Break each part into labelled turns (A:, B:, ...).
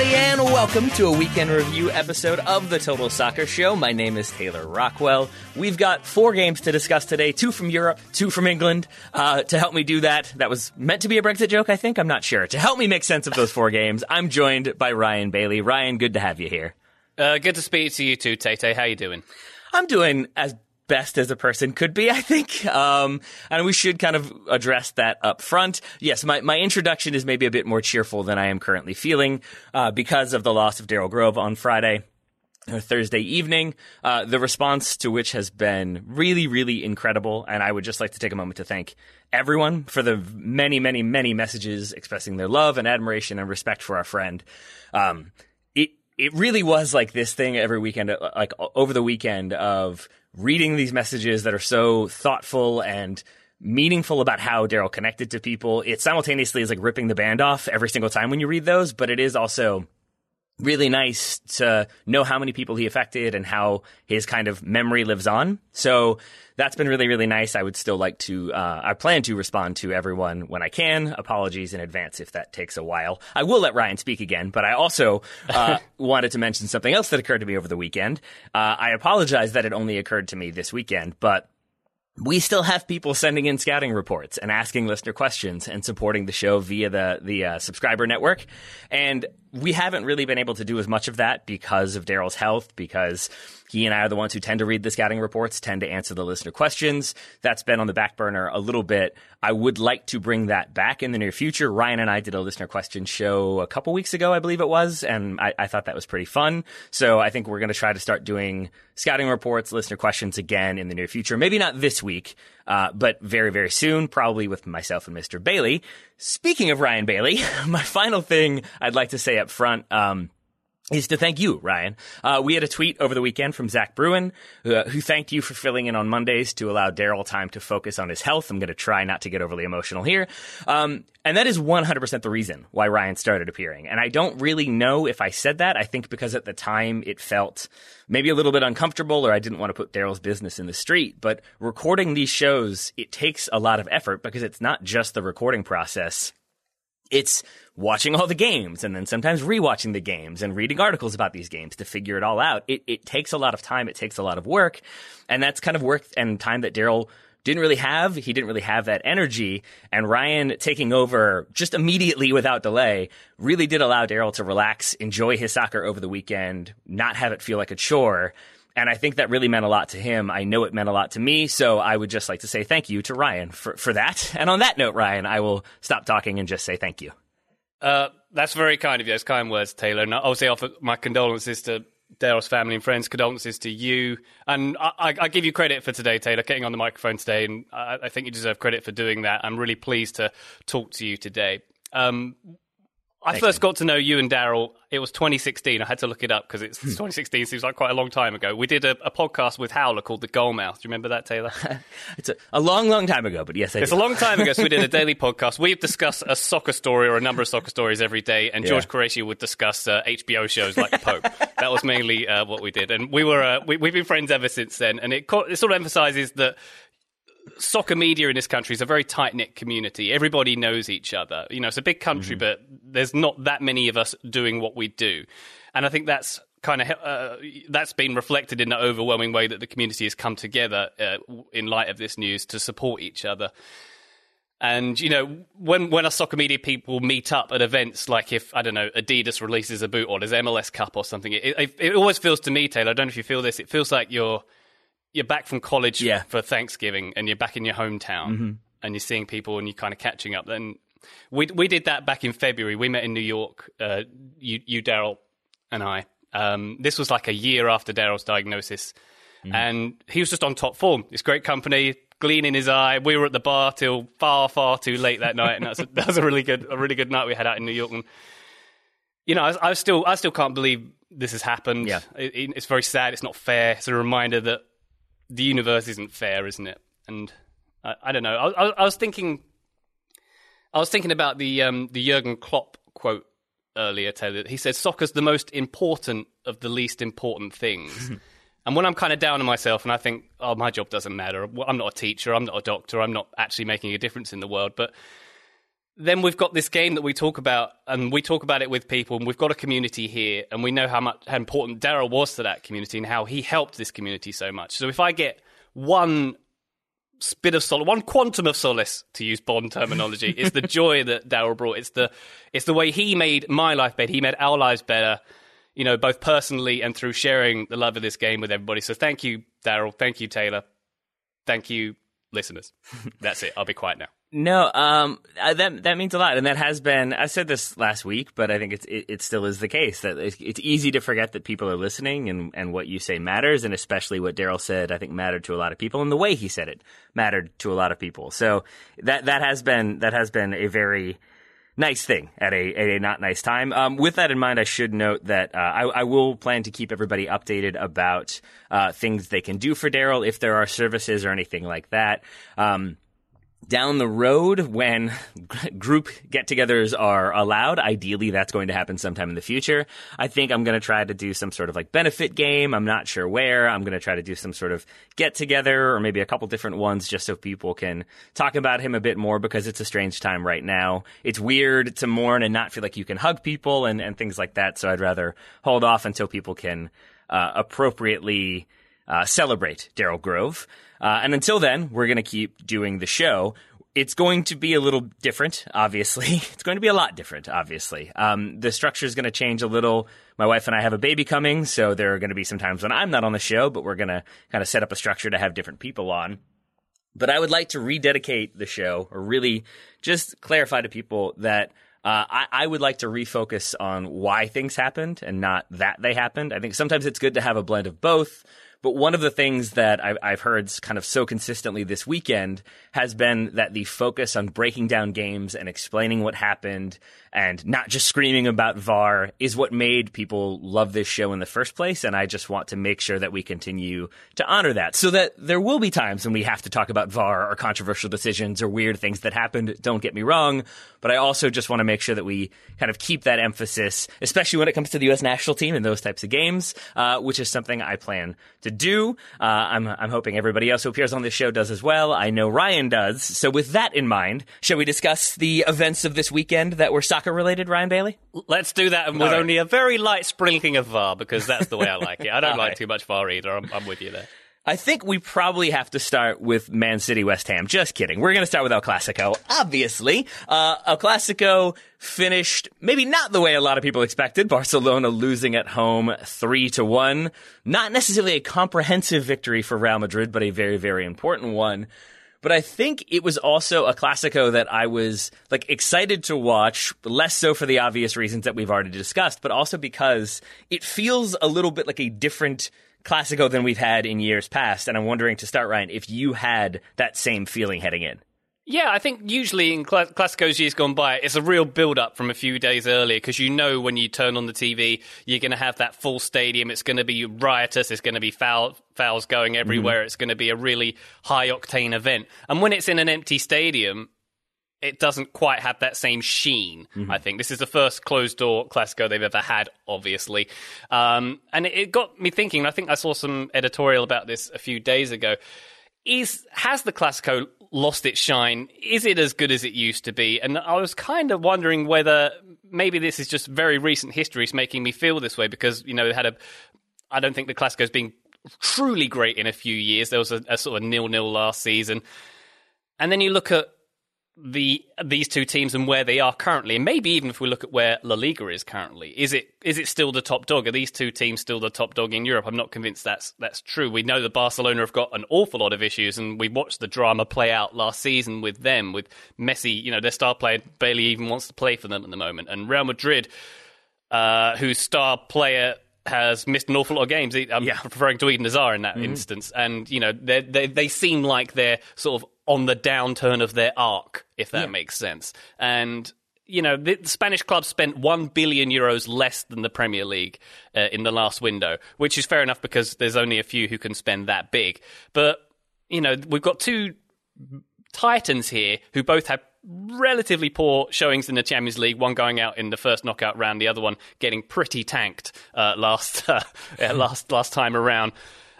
A: Everybody, and welcome to a weekend review episode of the Total Soccer Show. My name is Taylor Rockwell. We've got four games to discuss today two from Europe, two from England. Uh, to help me do that, that was meant to be a Brexit joke, I think. I'm not sure. To help me make sense of those four games, I'm joined by Ryan Bailey. Ryan, good to have you here.
B: Uh, good to speak to you too, Tay Tay. How you doing?
A: I'm doing as best as a person could be, I think. Um, and we should kind of address that up front. Yes, my, my introduction is maybe a bit more cheerful than I am currently feeling uh, because of the loss of Daryl Grove on Friday. Or Thursday evening, uh, the response to which has been really, really incredible. And I would just like to take a moment to thank everyone for the many, many, many messages expressing their love and admiration and respect for our friend. Um, it, it really was like this thing every weekend, uh, like over the weekend of reading these messages that are so thoughtful and meaningful about how Daryl connected to people. It simultaneously is like ripping the band off every single time when you read those, but it is also really nice to know how many people he affected and how his kind of memory lives on. So that's been really, really nice. I would still like to, uh, I plan to respond to everyone when I can. Apologies in advance if that takes a while. I will let Ryan speak again, but I also uh, wanted to mention something else that occurred to me over the weekend. Uh, I apologize that it only occurred to me this weekend, but we still have people sending in scouting reports and asking listener questions and supporting the show via the the uh, subscriber network. And we haven't really been able to do as much of that because of Daryl's health, because he and I are the ones who tend to read the scouting reports, tend to answer the listener questions. That's been on the back burner a little bit. I would like to bring that back in the near future. Ryan and I did a listener question show a couple weeks ago, I believe it was, and I, I thought that was pretty fun. So I think we're going to try to start doing scouting reports, listener questions again in the near future. Maybe not this week, uh, but very, very soon, probably with myself and Mr. Bailey. Speaking of Ryan Bailey, my final thing I'd like to say up front. Um, is to thank you, Ryan. Uh, we had a tweet over the weekend from Zach Bruin, uh, who thanked you for filling in on Mondays to allow Daryl time to focus on his health. I'm going to try not to get overly emotional here. Um, and that is 100% the reason why Ryan started appearing. And I don't really know if I said that. I think because at the time it felt maybe a little bit uncomfortable or I didn't want to put Daryl's business in the street. But recording these shows, it takes a lot of effort because it's not just the recording process it's watching all the games and then sometimes rewatching the games and reading articles about these games to figure it all out. It, it takes a lot of time. It takes a lot of work. And that's kind of work and time that Daryl didn't really have. He didn't really have that energy. And Ryan taking over just immediately without delay really did allow Daryl to relax, enjoy his soccer over the weekend, not have it feel like a chore. And I think that really meant a lot to him. I know it meant a lot to me. So I would just like to say thank you to Ryan for, for that. And on that note, Ryan, I will stop talking and just say thank you.
B: Uh, that's very kind of you. It's kind words, Taylor. And obviously offer my condolences to Daryl's family and friends, condolences to you. And I, I, I, give you credit for today, Taylor, getting on the microphone today. And I, I, think you deserve credit for doing that. I'm really pleased to talk to you today. Um, I first got to know you and Daryl. It was 2016. I had to look it up because it's 2016 seems like quite a long time ago. We did a, a podcast with Howler called The Goalmouth. Do you remember that, Taylor?
A: it's a, a, long, long time ago, but yes, I
B: It's
A: do.
B: a long time ago. So we did a daily podcast. We've discussed a soccer story or a number of soccer stories every day, and George yeah. would discuss uh, HBO shows like The Pope. that was mainly uh, what we did, and we were uh, we, have been friends ever since then. And it, it sort of emphasizes that soccer media in this country is a very tight knit community. Everybody knows each other. You know, it's a big country, mm-hmm. but there's not that many of us doing what we do, and I think that's kind of uh, that's been reflected in the overwhelming way that the community has come together uh, in light of this news to support each other. And you know, when when our soccer media people meet up at events, like if I don't know, Adidas releases a boot or there's MLS Cup or something, it, it, it always feels to me, Taylor. I don't know if you feel this. It feels like you're you're back from college
A: yeah.
B: for Thanksgiving and you're back in your hometown mm-hmm. and you're seeing people and you're kind of catching up. Then we we did that back in February. We met in New York. Uh, you, you Daryl, and I. Um, this was like a year after Daryl's diagnosis, mm. and he was just on top form. It's great company, gleam in his eye. We were at the bar till far, far too late that night, and that's a, that was a really good, a really good night we had out in New York. And you know, I, I still, I still can't believe this has happened.
A: Yeah,
B: it, it's very sad. It's not fair. It's a reminder that the universe isn't fair, isn't it? And I, I don't know. I, I, was thinking, I was thinking about the um, the Jurgen Klopp quote earlier, Taylor. He said, "Soccer's the most important of the least important things." and when I'm kind of down on myself and I think, "Oh, my job doesn't matter. I'm not a teacher. I'm not a doctor. I'm not actually making a difference in the world," but then we've got this game that we talk about, and we talk about it with people, and we've got a community here, and we know how much how important Daryl was to that community and how he helped this community so much. So if I get one bit of solace, one quantum of solace, to use Bond terminology, is the joy that Daryl brought. It's the it's the way he made my life better. He made our lives better, you know, both personally and through sharing the love of this game with everybody. So thank you, Daryl. Thank you, Taylor. Thank you, listeners. That's it. I'll be quiet now.
A: No, um, uh, that that means a lot, and that has been. I said this last week, but I think it's it, it still is the case that it's, it's, easy to forget that people are listening, and and what you say matters, and especially what Daryl said, I think mattered to a lot of people, and the way he said it mattered to a lot of people. So that that has been that has been a very nice thing at a, at a not nice time. Um, with that in mind, I should note that uh, I, I, will plan to keep everybody updated about uh, things they can do for Daryl if there are services or anything like that. Um, down the road when group get-togethers are allowed. Ideally that's going to happen sometime in the future. I think i'm going to try to do some sort of like benefit game. I'm not sure where. I'm going to try to do some sort of get-together or maybe a couple different ones just so people can talk about him a bit more because it's a strange time right now. It's weird to mourn and not feel like you can hug people and, and things like that. So i'd rather hold off until people can uh, appropriately uh, celebrate daryl grove uh, and until then, we're going to keep doing the show. It's going to be a little different, obviously. It's going to be a lot different, obviously. Um, the structure is going to change a little. My wife and I have a baby coming, so there are going to be some times when I'm not on the show, but we're going to kind of set up a structure to have different people on. But I would like to rededicate the show, or really just clarify to people that uh, I, I, would like to refocus on why things happened and not that they happened. I think sometimes it's good to have a blend of both. But one of the things that I've, I've heard kind of so consistently this weekend has been that the focus on breaking down games and explaining what happened and not just screaming about VAR is what made people love this show in the first place. And I just want to make sure that we continue to honor that so that there will be times when we have to talk about VAR or controversial decisions or weird things that happened. Don't get me wrong. But I also just want to make sure that we kind of keep that emphasis, especially when it comes to the U.S. national team and those types of games, uh, which is something I plan to do. Uh, I'm, I'm hoping everybody else who appears on this show does as well. I know Ryan does. So with that in mind, shall we discuss the events of this weekend that were soccer related, Ryan Bailey?
B: Let's do that with right. only a very light sprinkling of VAR because that's the way I like it. I don't like right. too much VAR either. I'm, I'm with you there.
A: I think we probably have to start with Man City West Ham. Just kidding. We're going to start with El Clasico, obviously. Uh, El Clasico finished maybe not the way a lot of people expected. Barcelona losing at home 3 to 1. Not necessarily a comprehensive victory for Real Madrid, but a very, very important one. But I think it was also a Classico that I was like excited to watch, less so for the obvious reasons that we've already discussed, but also because it feels a little bit like a different Classico than we've had in years past. And I'm wondering to start, Ryan, if you had that same feeling heading in.
B: Yeah, I think usually in Cl- Classicos years gone by, it's a real build up from a few days earlier because you know when you turn on the TV, you're going to have that full stadium. It's going to be riotous. It's going to be foul, fouls going everywhere. Mm-hmm. It's going to be a really high octane event. And when it's in an empty stadium, it doesn't quite have that same sheen. Mm-hmm. I think this is the first closed door Classico they've ever had, obviously, um, and it, it got me thinking. I think I saw some editorial about this a few days ago. Is has the Classico lost its shine. Is it as good as it used to be? And I was kind of wondering whether maybe this is just very recent history is making me feel this way because you know it had a. I don't think the Classico's been truly great in a few years. There was a, a sort of nil nil last season, and then you look at the these two teams and where they are currently, and maybe even if we look at where La Liga is currently, is it is it still the top dog? Are these two teams still the top dog in Europe? I'm not convinced that's that's true. We know that Barcelona have got an awful lot of issues, and we watched the drama play out last season with them, with Messi. You know, their star player barely even wants to play for them at the moment, and Real Madrid, uh, whose star player has missed an awful lot of games. I'm
A: Yeah.
B: referring to Eden Hazard in that
C: Mm-hmm.
B: instance, and you know they they they seem like they're sort of on the downturn of their arc, if that makes sense. And you know the, Spanish club spent one billion euros less than the Premier League uh, in the last window, which is fair enough because there's only a few who can spend that big. But you know we've got two titans here who both had relatively poor showings in the Champions League. One going out in the first knockout round, the other one getting pretty tanked uh, last uh, last last time around.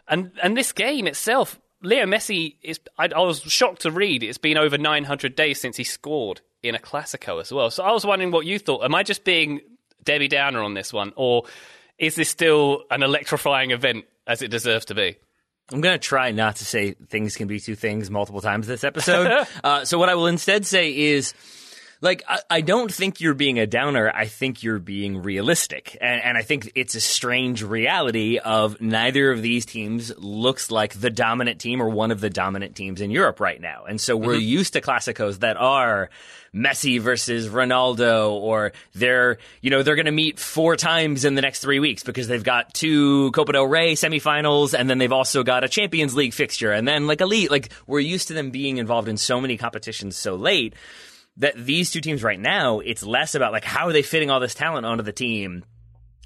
B: And and this game itself, Leo Messi is. I, I was shocked to read it's been over 900 days since he scored in a Clasico as well. So I was wondering what you thought. Am I just being Debbie Downer on this one, or is this still an electrifying event as it deserves to be?
A: I'm going to try not to say things can be two things multiple times this episode. uh, so what I will instead say is, like, I, I don't think you're being a downer. I think you're being realistic. And, and I think it's a strange reality of neither of these teams looks like the dominant team or one of the dominant teams in Europe right now. And so we're mm-hmm. used to Classicos that are Messi versus Ronaldo, or they're, you know, they're going to meet four times in the next three weeks because they've got two Copa del Rey semifinals, and then they've also got a Champions League fixture, and then like elite. Like we're used to them being involved in so many competitions so late that these two teams right now, it's less about like how are they fitting all this talent onto the team.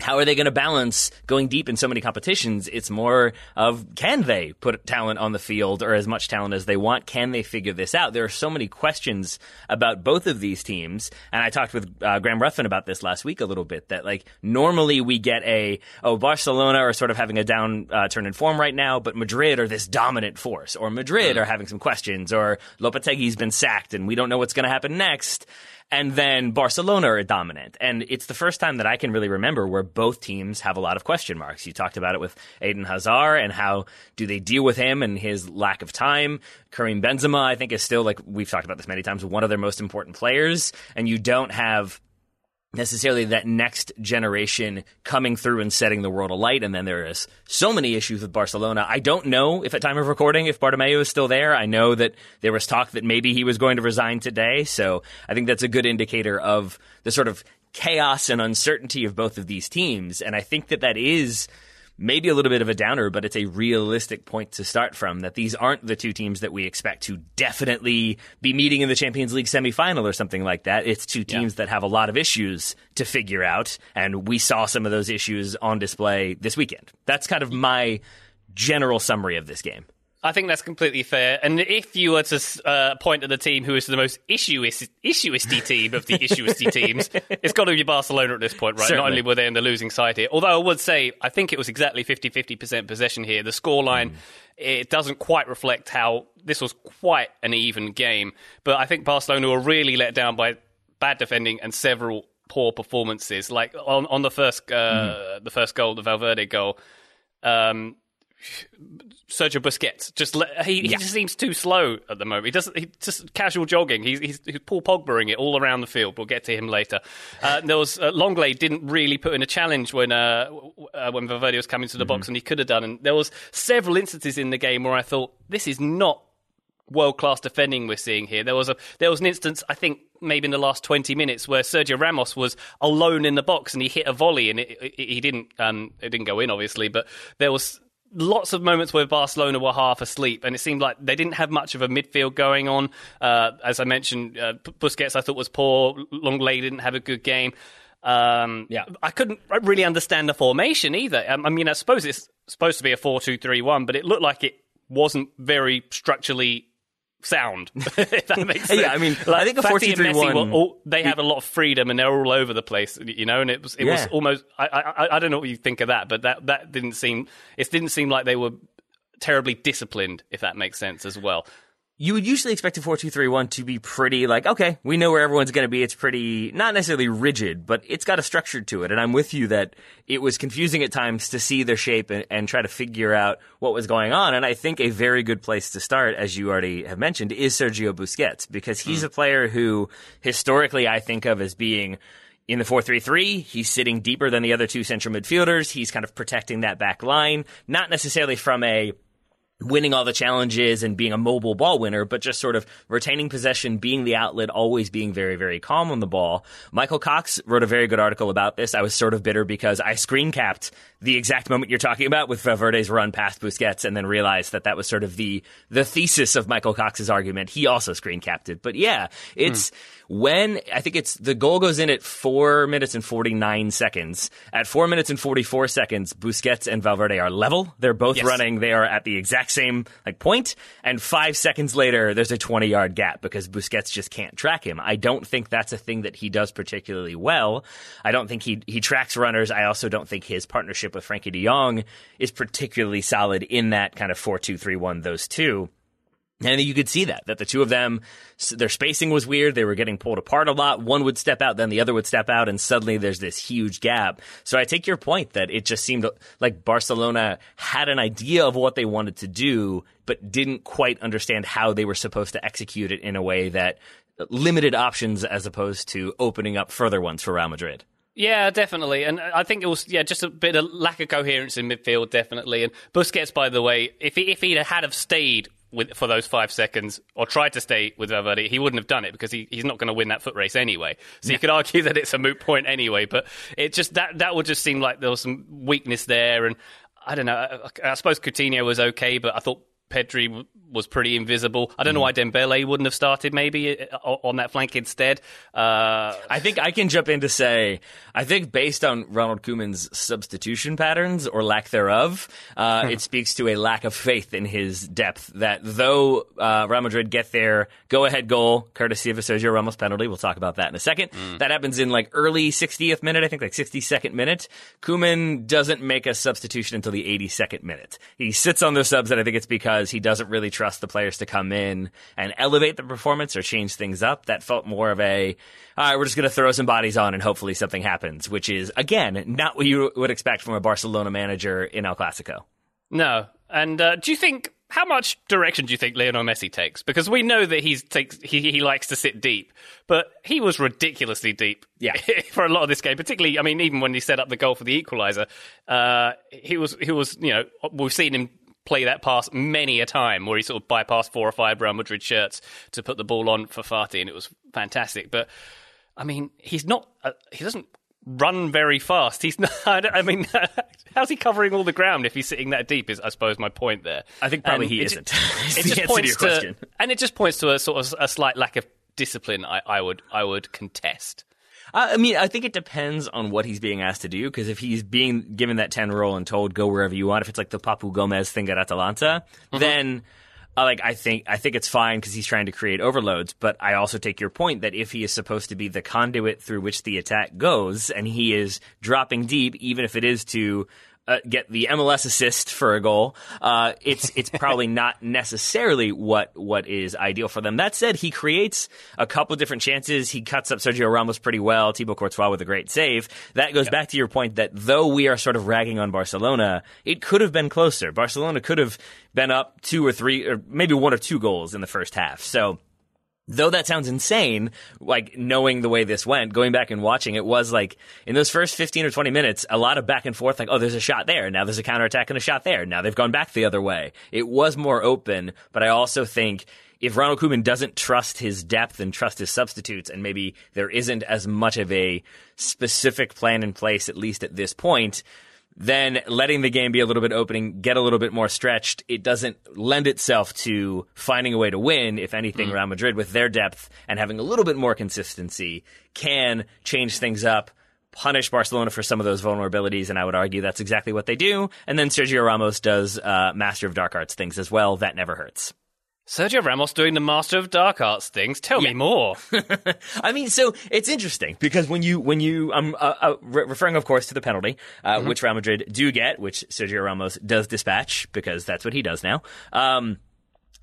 A: How are they going to balance going deep in so many competitions? It's more of can they put talent on the field or as much talent as they want? Can they figure this out? There are so many questions about both of these teams. And I talked with uh, Graham Ruthven about this last week a little bit that like normally we get a, oh, Barcelona are sort of having a down uh, turn in form right now, but Madrid are this dominant force or Madrid are having some questions or Lopetegui's been sacked and we don't know what's going to happen next and then Barcelona are dominant. And it's the first time that I can really remember where both teams have a lot of question marks. You talked about it with Eden Hazard and how do they deal with him and his lack of time. Karim Benzema, I think, is still like we've talked about this many times, one of their most important players. And you don't have necessarily that next generation coming through and setting the world alight. And then there is so many issues with Barcelona. I don't know if at time of recording if Bartomeu is still there. I know that there was talk that maybe he was going to resign today. So I think that's a good indicator of the sort of chaos and uncertainty of both of these teams. And I think that that is maybe a little bit of a downer, but it's a realistic point to start from that these aren't the two teams that we expect to definitely be meeting in the Champions League semifinal or something like that. It's two teams that have a lot of issues to figure out, and we saw some of those issues on display this weekend. That's kind of my general summary of this game.
B: I think that's completely fair. And if you were to uh, point at the team who is the most issuist, issuisty team of the issuisty teams, it's got to be Barcelona at this point, right?
A: Certainly.
B: Not only were they in the losing side here, although I would say I think it was exactly 50-50% possession here. The scoreline, it doesn't quite reflect how this was quite an even game. But I think Barcelona were really let down by bad defending and several poor performances. Like on, on the first uh, the first goal, the Valverde goal. Um, Sergio Busquets. Just let, he, he just seems too slow at the moment. He doesn't. He just casual jogging. He's, he's, he's Paul Pogbaing it all around the field. We'll get to him later. Uh, there was uh, Lenglet didn't really put in a challenge when uh, uh, when Valverde was coming to the box, and he could have done. And there was several instances in the game where I thought this is not world class defending we're seeing here. There was a there was an instance I think maybe in the last twenty minutes where Sergio Ramos was alone in the box and he hit a volley and it, it, he didn't um, it didn't go in obviously, but there was lots of moments where Barcelona were half asleep and it seemed like they didn't have much of a midfield going on. Uh, as I mentioned, uh, Busquets I thought was poor. Lenglet didn't have a good game. Um,
A: Yeah.
B: I couldn't really understand the formation either. Um, I mean, I suppose it's supposed to be a 4 2 3 1, but it looked like it wasn't very structurally sound, if that makes sense.
A: Yeah, I mean, I think a
B: Fati and
A: 4-2-3-1
B: Messi were all- they have a lot of freedom and they're all over the place, you know, and it was, it was almost, I, I, I don't know what you think of that, but that, that didn't seem, it didn't seem like they were terribly disciplined, if that makes sense as well.
A: You would usually expect a 4-2-3-1 to be pretty like okay we know where everyone's going to be it's pretty not necessarily rigid but it's got a structure to it and i'm with you that it was confusing at times to see their shape and, and, try to figure out what was going on and i think a very good place to start as you already have mentioned is sergio busquets because he's mm. a player who historically i think of as being in the 4-3-3, he's sitting deeper than the other two central midfielders. He's kind of protecting that back line, not necessarily from a winning all the challenges and being a mobile ball winner, but just sort of retaining possession, being the outlet, always being very, very calm on the ball. Michael Cox wrote a very good article about this. I was sort of bitter because I screen capped the exact moment you're talking about with Valverde's run past Busquets and then realized that that was sort of the, the thesis of Michael Cox's argument. He also screen capped it. But yeah, it's, mm when I think it's the goal goes in at four minutes and 49 seconds. At four minutes and 44 seconds, Busquets and Valverde are level. They're both yes. running. They are at the exact same like point. And five seconds later, there's a 20 yard gap because Busquets just can't track him. I don't think that's a thing that he does particularly well. I don't think he, he tracks runners. I also don't think his partnership with Frenkie de Jong is particularly solid in that kind of 4 2 3 1, those two. And you could see that, that the two of them, their spacing was weird. They were getting pulled apart a lot. One would step out, then the other would step out, and suddenly there's this huge gap. So I take your point that it just seemed like Barcelona had an idea of what they wanted to do, but didn't quite understand how they were supposed to execute it in a way that limited options as opposed to opening up further ones for Real Madrid.
B: Yeah, definitely, and I think it was yeah just a bit of lack of coherence in midfield, definitely. And Busquets, by the way, if he if he had have stayed with, for those five seconds or tried to stay with Valverde, he wouldn't have done it because he, he's not going to win that foot race anyway. So you could argue that it's a moot point anyway. But it just that that would just seem like there was some weakness there, and I don't know. I, I suppose Coutinho was okay, but I thought Pedri was pretty invisible. I don't know why Dembele wouldn't have started maybe uh, on that flank instead.
A: Uh, I think I can jump in to say I think based on Ronald Koeman's substitution patterns or lack thereof, uh, it speaks to a lack of faith in his depth. That though uh, Real Madrid get their go-ahead goal courtesy of a Sergio Ramos penalty, we'll talk about that in a second. Mm. That happens in like early 60th minute, I think like 62nd minute. Koeman doesn't make a substitution until the 82nd minute. He sits on the subs, and I think it's because he doesn't really trust trust the players to come in and elevate the performance or change things up. That felt more of a, all right, we're just going to throw some bodies on and hopefully something happens, which is, again, not what you would expect from a Barcelona manager in El Clasico.
B: No. And uh, do you think how much direction do you think Lionel Messi takes? Because we know that he's takes he, he likes to sit deep, but he was ridiculously deep.
A: Yeah.
B: for a lot of this game, particularly. I mean, even when he set up the goal for the equaliser, uh, he was he was you know we've seen him play that pass many a time where he sort of bypassed four or five Real Madrid shirts to put the ball on for Fati, and it was fantastic. But I mean, he's not. Uh, he doesn't run very fast. He's not. I, mean, how's he covering all the ground if he's sitting that deep? Is I suppose my point there.
A: I think probably and he isn't.
B: it just points to, to and it just points to a sort of a slight lack of discipline. I, I would I would contest.
A: I mean, I think it depends on what he's being asked to do. Because if he's being given that ten role and told go wherever you want, if it's like the Papu Gomez thing at Atalanta, mm-hmm. then uh, like I think I think it's fine because he's trying to create overloads. But I also take your point that if he is supposed to be the conduit through which the attack goes, and he is dropping deep, even if it is to uh, get the MLS assist for a goal, uh, it's it's probably not necessarily what what is ideal for them. That said, he creates a couple different chances. He cuts up Sergio Ramos pretty well. Thibaut Courtois with a great save. That goes yep. back to your point that though we are sort of ragging on Barcelona, it could have been closer. Barcelona could have been up two or three, or maybe one or two goals in the first half. So though that sounds insane, like knowing the way this went, going back and watching it was like in those first 15 or 20 minutes, a lot of back and forth, like, oh, there's a shot there. Now there's a counterattack and a shot there. Now they've gone back the other way. It was more open, but I also think if Ronald Koeman doesn't trust his depth and trust his substitutes, and maybe there isn't as much of a specific plan in place, at least at this point, then letting the game be a little bit opening, get a little bit more stretched, it doesn't lend itself to finding a way to win. If anything, mm. Real Madrid, with their depth and having a little bit more consistency, can change things up, punish Barcelona for some of those vulnerabilities, and I would argue that's exactly what they do. And then Sergio Ramos does uh, Master of Dark Arts things as well. That never hurts.
B: Sergio Ramos doing the Master of Dark Arts things. Tell yeah. me more.
A: I mean, so it's interesting because when you when you I'm uh, uh, re- referring, of course, to the penalty uh, mm-hmm. which Real Madrid do get, which Sergio Ramos does dispatch because that's what he does now. Um,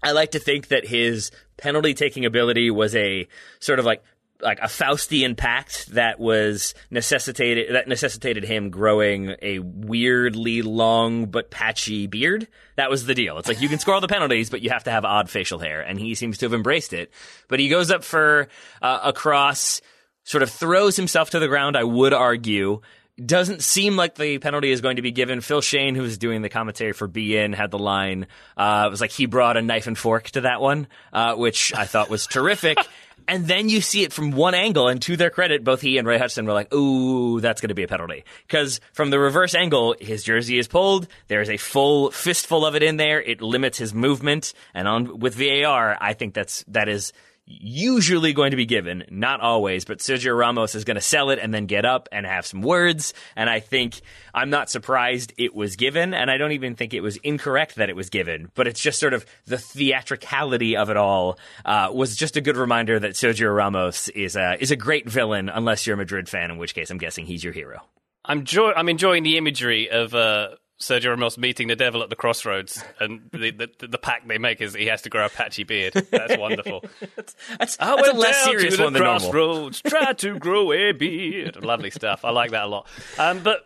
A: I like to think that his penalty taking ability was a sort of like like a Faustian pact that was necessitated that necessitated him growing a weirdly long but patchy beard. That was the deal. It's like you can score all the penalties, but you have to have odd facial hair, and he seems to have embraced it. But he goes up for uh, a cross, sort of throws himself to the ground. I would argue. Doesn't seem like the penalty is going to be given. Phil Schoen, who was doing the commentary for beIN, had the line. Uh, it was like he brought a knife and fork to that one, uh, which I thought was terrific. And then you see it from one angle, and to their credit, both he and Ray Hudson were like, ooh, that's going to be a penalty. Because from the reverse angle, his jersey is pulled. There's a full fistful of it in there. It limits his movement. And on with VAR, I think that's, that is usually going to be given, not always, but Sergio Ramos is going to sell it and then get up and have some words. And I think I'm not surprised it was given, and I don't even think it was incorrect that it was given, but it's just sort of the theatricality of it all uh, was just a good reminder that Sergio Ramos is a, is a great villain, unless you're a Madrid fan, in which case I'm guessing he's your hero.
B: I'm, jo- I'm enjoying the imagery of uh, Sergio Ramos meeting the devil at the crossroads, and the, the, the pact they make is he has to grow a patchy beard. That's wonderful.
A: that's, that's,
B: I
A: that's a less serious one
B: the
A: than normal.
B: crossroads, tried to grow a beard. Lovely stuff. I like that a lot. Um, but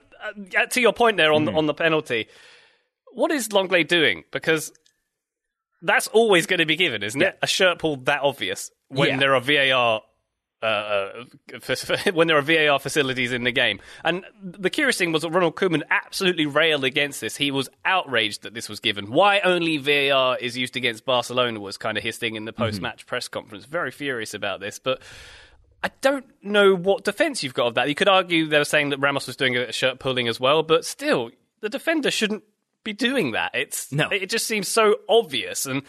B: uh, to your point there on
A: Hmm.
B: on the penalty, what is Lenglet doing? Because that's always going to be given, isn't it? A shirt pull that obvious when
A: Yeah.
B: there are VAR. Uh, uh, when there are VAR facilities in the game. And the curious thing was that Ronald Koeman absolutely railed against this. He was outraged that this was given. Why only VAR is used against Barcelona was kind of his thing in the post match press conference. Very furious about this. But I don't know what defense you've got of that. You could argue they were saying that Ramos was doing a shirt pulling as well, but still, the defender shouldn't be doing that. It's
A: No.
B: it just seems so obvious. And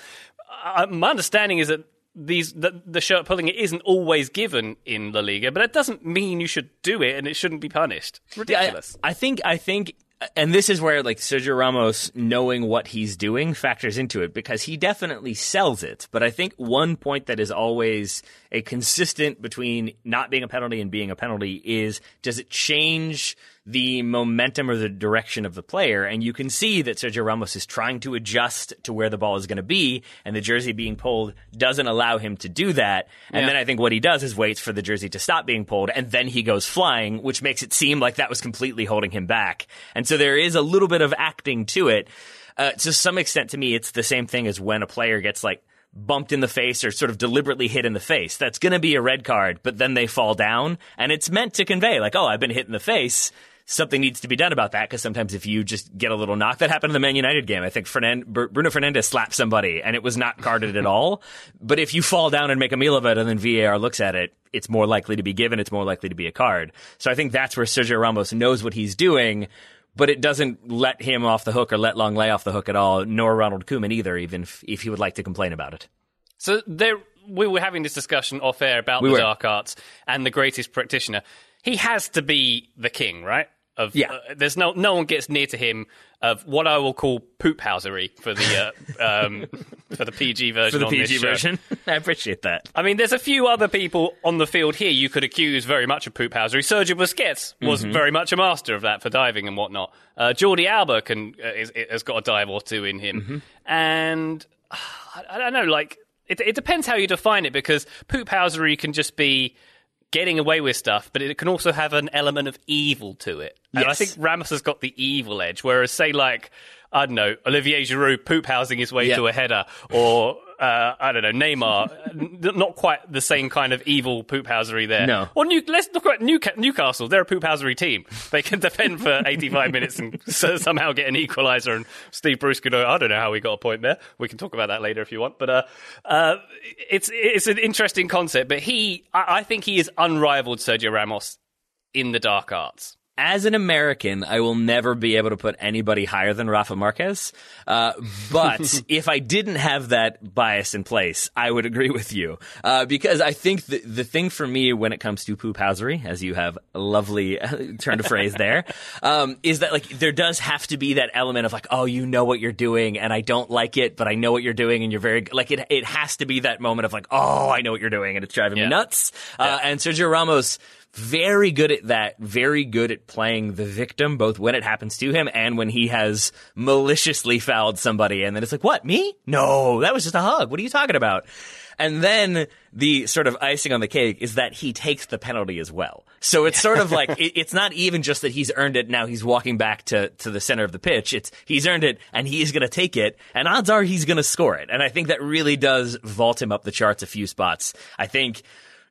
B: uh, my understanding is that these the, the shirt pulling it isn't always given in La Liga, but it doesn't mean you should do it and it shouldn't be punished. It's
A: Yeah, I-
B: ridiculous.
A: I, think I think and this is where like Sergio Ramos knowing what he's doing factors into it because he definitely sells it. But I think one point that is always a consistent between not being a penalty and being a penalty is does it change the momentum or the direction of the player? And you can see that Sergio Ramos is trying to adjust to where the ball is going to be, and the jersey being pulled doesn't allow him to do that. And
B: Yeah.
A: then I think what he does is waits for the jersey to stop being pulled, and then he goes flying, which makes it seem like that was completely holding him back. And so there is a little bit of acting to it. Uh, to some extent, to me, it's the same thing as when a player gets like bumped in the face or sort of deliberately hit in the face. That's going to be a red card, but then they fall down, and it's meant to convey like, oh, I've been hit in the face. Something needs to be done about that because sometimes if you just get a little knock, that happened in the Man United game. I think Fernan- Br- Bruno Fernandes slapped somebody and it was not carded at all. But if you fall down and make a meal of it and then VAR looks at it, it's more likely to be given. It's more likely to be a card. So I think that's where Sergio Ramos knows what he's doing, but it doesn't let him off the hook or let Lenglet off the hook at all, nor Ronald Koeman either, even if, if he would like to complain about it.
B: So there, we were having this discussion off air about
A: We
B: the
A: were.
B: dark arts and the greatest practitioner. He has to be the king, right? Of,
A: Yeah.
B: uh, there's no no one gets near to him of what I will call poophousery for the uh, um, for the PG version.
A: For the PG
B: show.
A: version, I appreciate that.
B: I mean, there's a few other people on the field here you could accuse very much of poop housery. Sergio Busquets was
A: Mm-hmm.
B: very much a master of that for diving and whatnot. Uh, Jordi Alba can uh, is, has got a dive or two in him,
A: Mm-hmm.
B: and I, I don't know, like it, it depends how you define it because poop housery can just be getting away with stuff, but it can also have an element of evil to it. And I think Ramos has got the evil edge, whereas say like I don't know Olivier Giroud poop housing his way
A: Yeah.
B: to a header, or uh, I don't know Neymar, n- not quite the same kind of evil poop housery there.
A: No.
B: Or New- let's look at Newca- Newcastle. They're a poop housery team. They can defend for 85 minutes and so- somehow get an equaliser. And Steve Bruce could. I don't know how we got a point there. We can talk about that later if you want. But uh, uh, it's it's an interesting concept. But he, I, I think he is unrivaled, Sergio Ramos, in the dark arts.
A: As an American, I will never be able to put anybody higher than Rafa Marquez. Uh, but if I didn't have that bias in place, I would agree with you. Uh, because I think the, the thing for me when it comes to poophousery, as you have a lovely turn of phrase there, um, is that like there does have to be that element of like, oh, you know what you're doing, and I don't like it, but I know what you're doing, and you're very like it. It has to be that moment of like, oh, I know what you're doing, and it's driving
B: Yeah.
A: me nuts. Uh, and Sergio Ramos very good at that, very good at playing the victim, both when it happens to him and when he has maliciously fouled somebody. And then it's like, what, me? No, that was just a hug. What are you talking about? And then the sort of icing on the cake is that he takes the penalty as well. So it's sort of like, it, it's not even just that he's earned it. Now he's walking back to, to the center of the pitch. It's he's earned it and he is going to take it and odds are he's going to score it. And I think that really does vault him up the charts a few spots. I think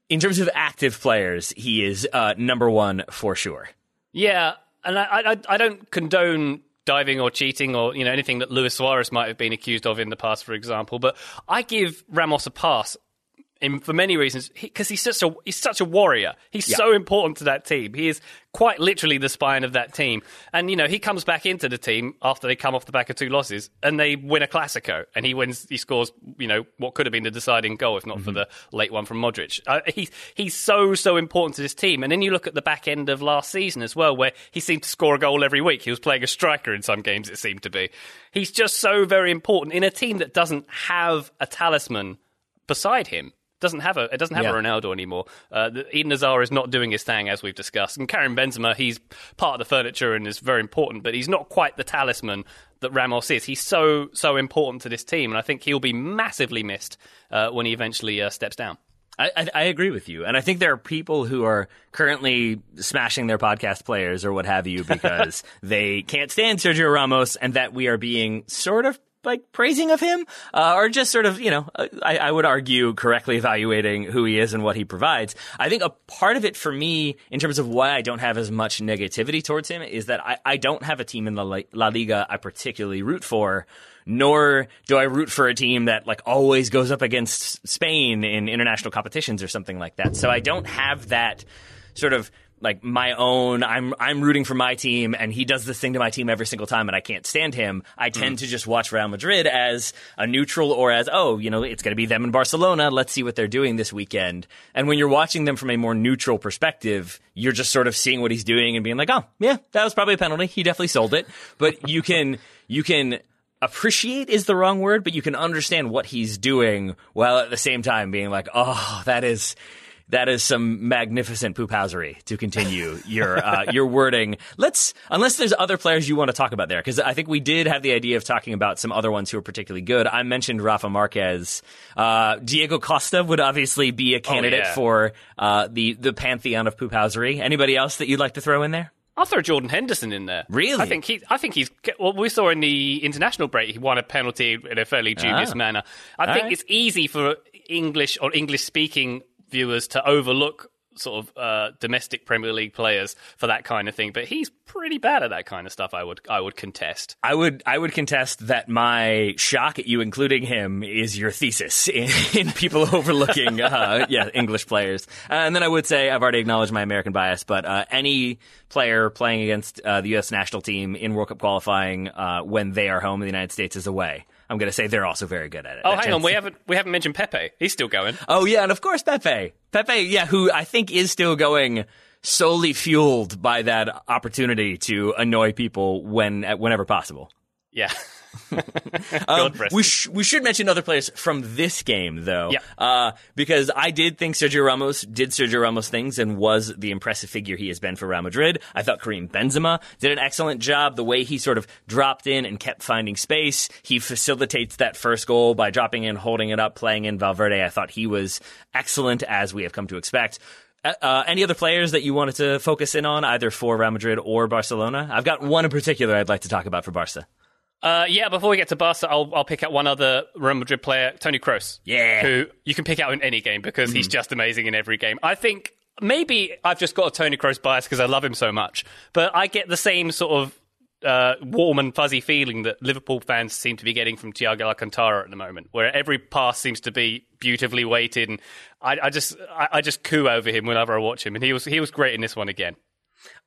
A: in terms of active players, he is uh, number one for sure.
B: Yeah, and I, I, I don't condone diving or cheating or you know anything that Luis Suarez might have been accused of in the past, for example. But I give Ramos a pass in, for many reasons because he, he's such a he's such a warrior. He's yeah. so important to that team. He is quite literally the spine of that team. And you know he comes back into the team after they come off the back of two losses and they win a Clasico and he wins. He scores you know what could have been the deciding goal if not mm-hmm. for the late one from Modric. Uh, he's he's so so important to this team. And then you look at the back end of last season as well, where he seemed to score a goal every week. He was playing a striker in some games. It seemed to be. He's just so very important in a team that doesn't have a talisman beside him doesn't have a it doesn't have yeah. a Ronaldo anymore. Uh, Eden Hazard is not doing his thing as we've discussed, and Karim Benzema he's part of the furniture and is very important, but he's not quite the talisman that Ramos is. He's so so important to this team, and I think he'll be massively missed uh, when he eventually uh, steps down.
A: I, I, I, agree with you, and I think there are people who are currently smashing their podcast players or what have you because they can't stand Sergio Ramos, and that we are being sort of like praising of him, uh, or just sort of, you know, I, I, would argue correctly evaluating who he is and what he provides. I think a part of it for me, in terms of why I don't have as much negativity towards him, is that I, I don't have a team in the La Liga I particularly root for. Nor do I root for a team that like always goes up against Spain in international competitions or something like that. So I don't have that sort of like my own I'm I'm rooting for my team and he does this thing to my team every single time and I can't stand him. I tend mm. to just watch Real Madrid as a neutral or as oh, you know, it's going to be them in Barcelona. Let's see what they're doing this weekend. And when you're watching them from a more neutral perspective, you're just sort of seeing what he's doing and being like, "Oh, yeah, that was probably a penalty. He definitely sold it." But you can you can appreciate is the wrong word, but you can understand what he's doing while at the same time being like, "Oh, that is that is some magnificent poophousery to continue your uh, your wording. Let's unless there's other players you want to talk about there because I think we did have the idea of talking about some other ones who are particularly good. I mentioned Rafa Marquez. Uh, Diego Costa would obviously be a candidate oh, yeah. for uh, the the pantheon of poophousery. Anybody else that you'd like to throw in there?
B: I'll throw Jordan Henderson in there.
A: Really?
B: I think he. I think he's. Well, we saw in the international break he won a penalty in a fairly dubious ah. manner. I All think right. it's easy for English or English speaking viewers to overlook sort of uh, domestic Premier League players for that kind of thing, but he's pretty bad at that kind of stuff. I would I would contest.
A: I would I would contest that my shock at you including him is your thesis in, in people overlooking uh, yeah English players. Uh, and then I would say I've already acknowledged my American bias, but uh, any player playing against uh, the U.S. national team in World Cup qualifying uh, when they are home in the United States is away. I'm going to say they're also very good at it.
B: Oh, hang on, we haven't we haven't mentioned Pepe. He's still going.
A: Oh yeah, and of course Pepe. Pepe, yeah, who I think is still going solely fueled by that opportunity to annoy people when whenever possible.
B: Yeah.
A: um, we sh- we should mention other players from this game though,
B: yeah.
A: Uh, because I did think Sergio Ramos did Sergio Ramos things and was the impressive figure he has been for Real Madrid. I thought Karim Benzema did an excellent job. The way he sort of dropped in and kept finding space, he facilitates that first goal by dropping in, holding it up, playing in Valverde. I thought he was excellent as we have come to expect. Uh, uh any other players that you wanted to focus in on, either for Real Madrid or Barcelona? I've got one in particular I'd like to talk about for Barca.
B: Uh, yeah, before we get to Barca, I'll, I'll pick out one other Real Madrid player, Toni Kroos.
A: Yeah.
B: Who you can pick out in any game because mm. he's just amazing in every game. I think maybe I've just got a Toni Kroos bias because I love him so much, but I get the same sort of uh, warm and fuzzy feeling that Liverpool fans seem to be getting from Thiago Alcantara at the moment, where every pass seems to be beautifully weighted, and I, I just I, I, just coo over him whenever I watch him, and he was he was great in this one again.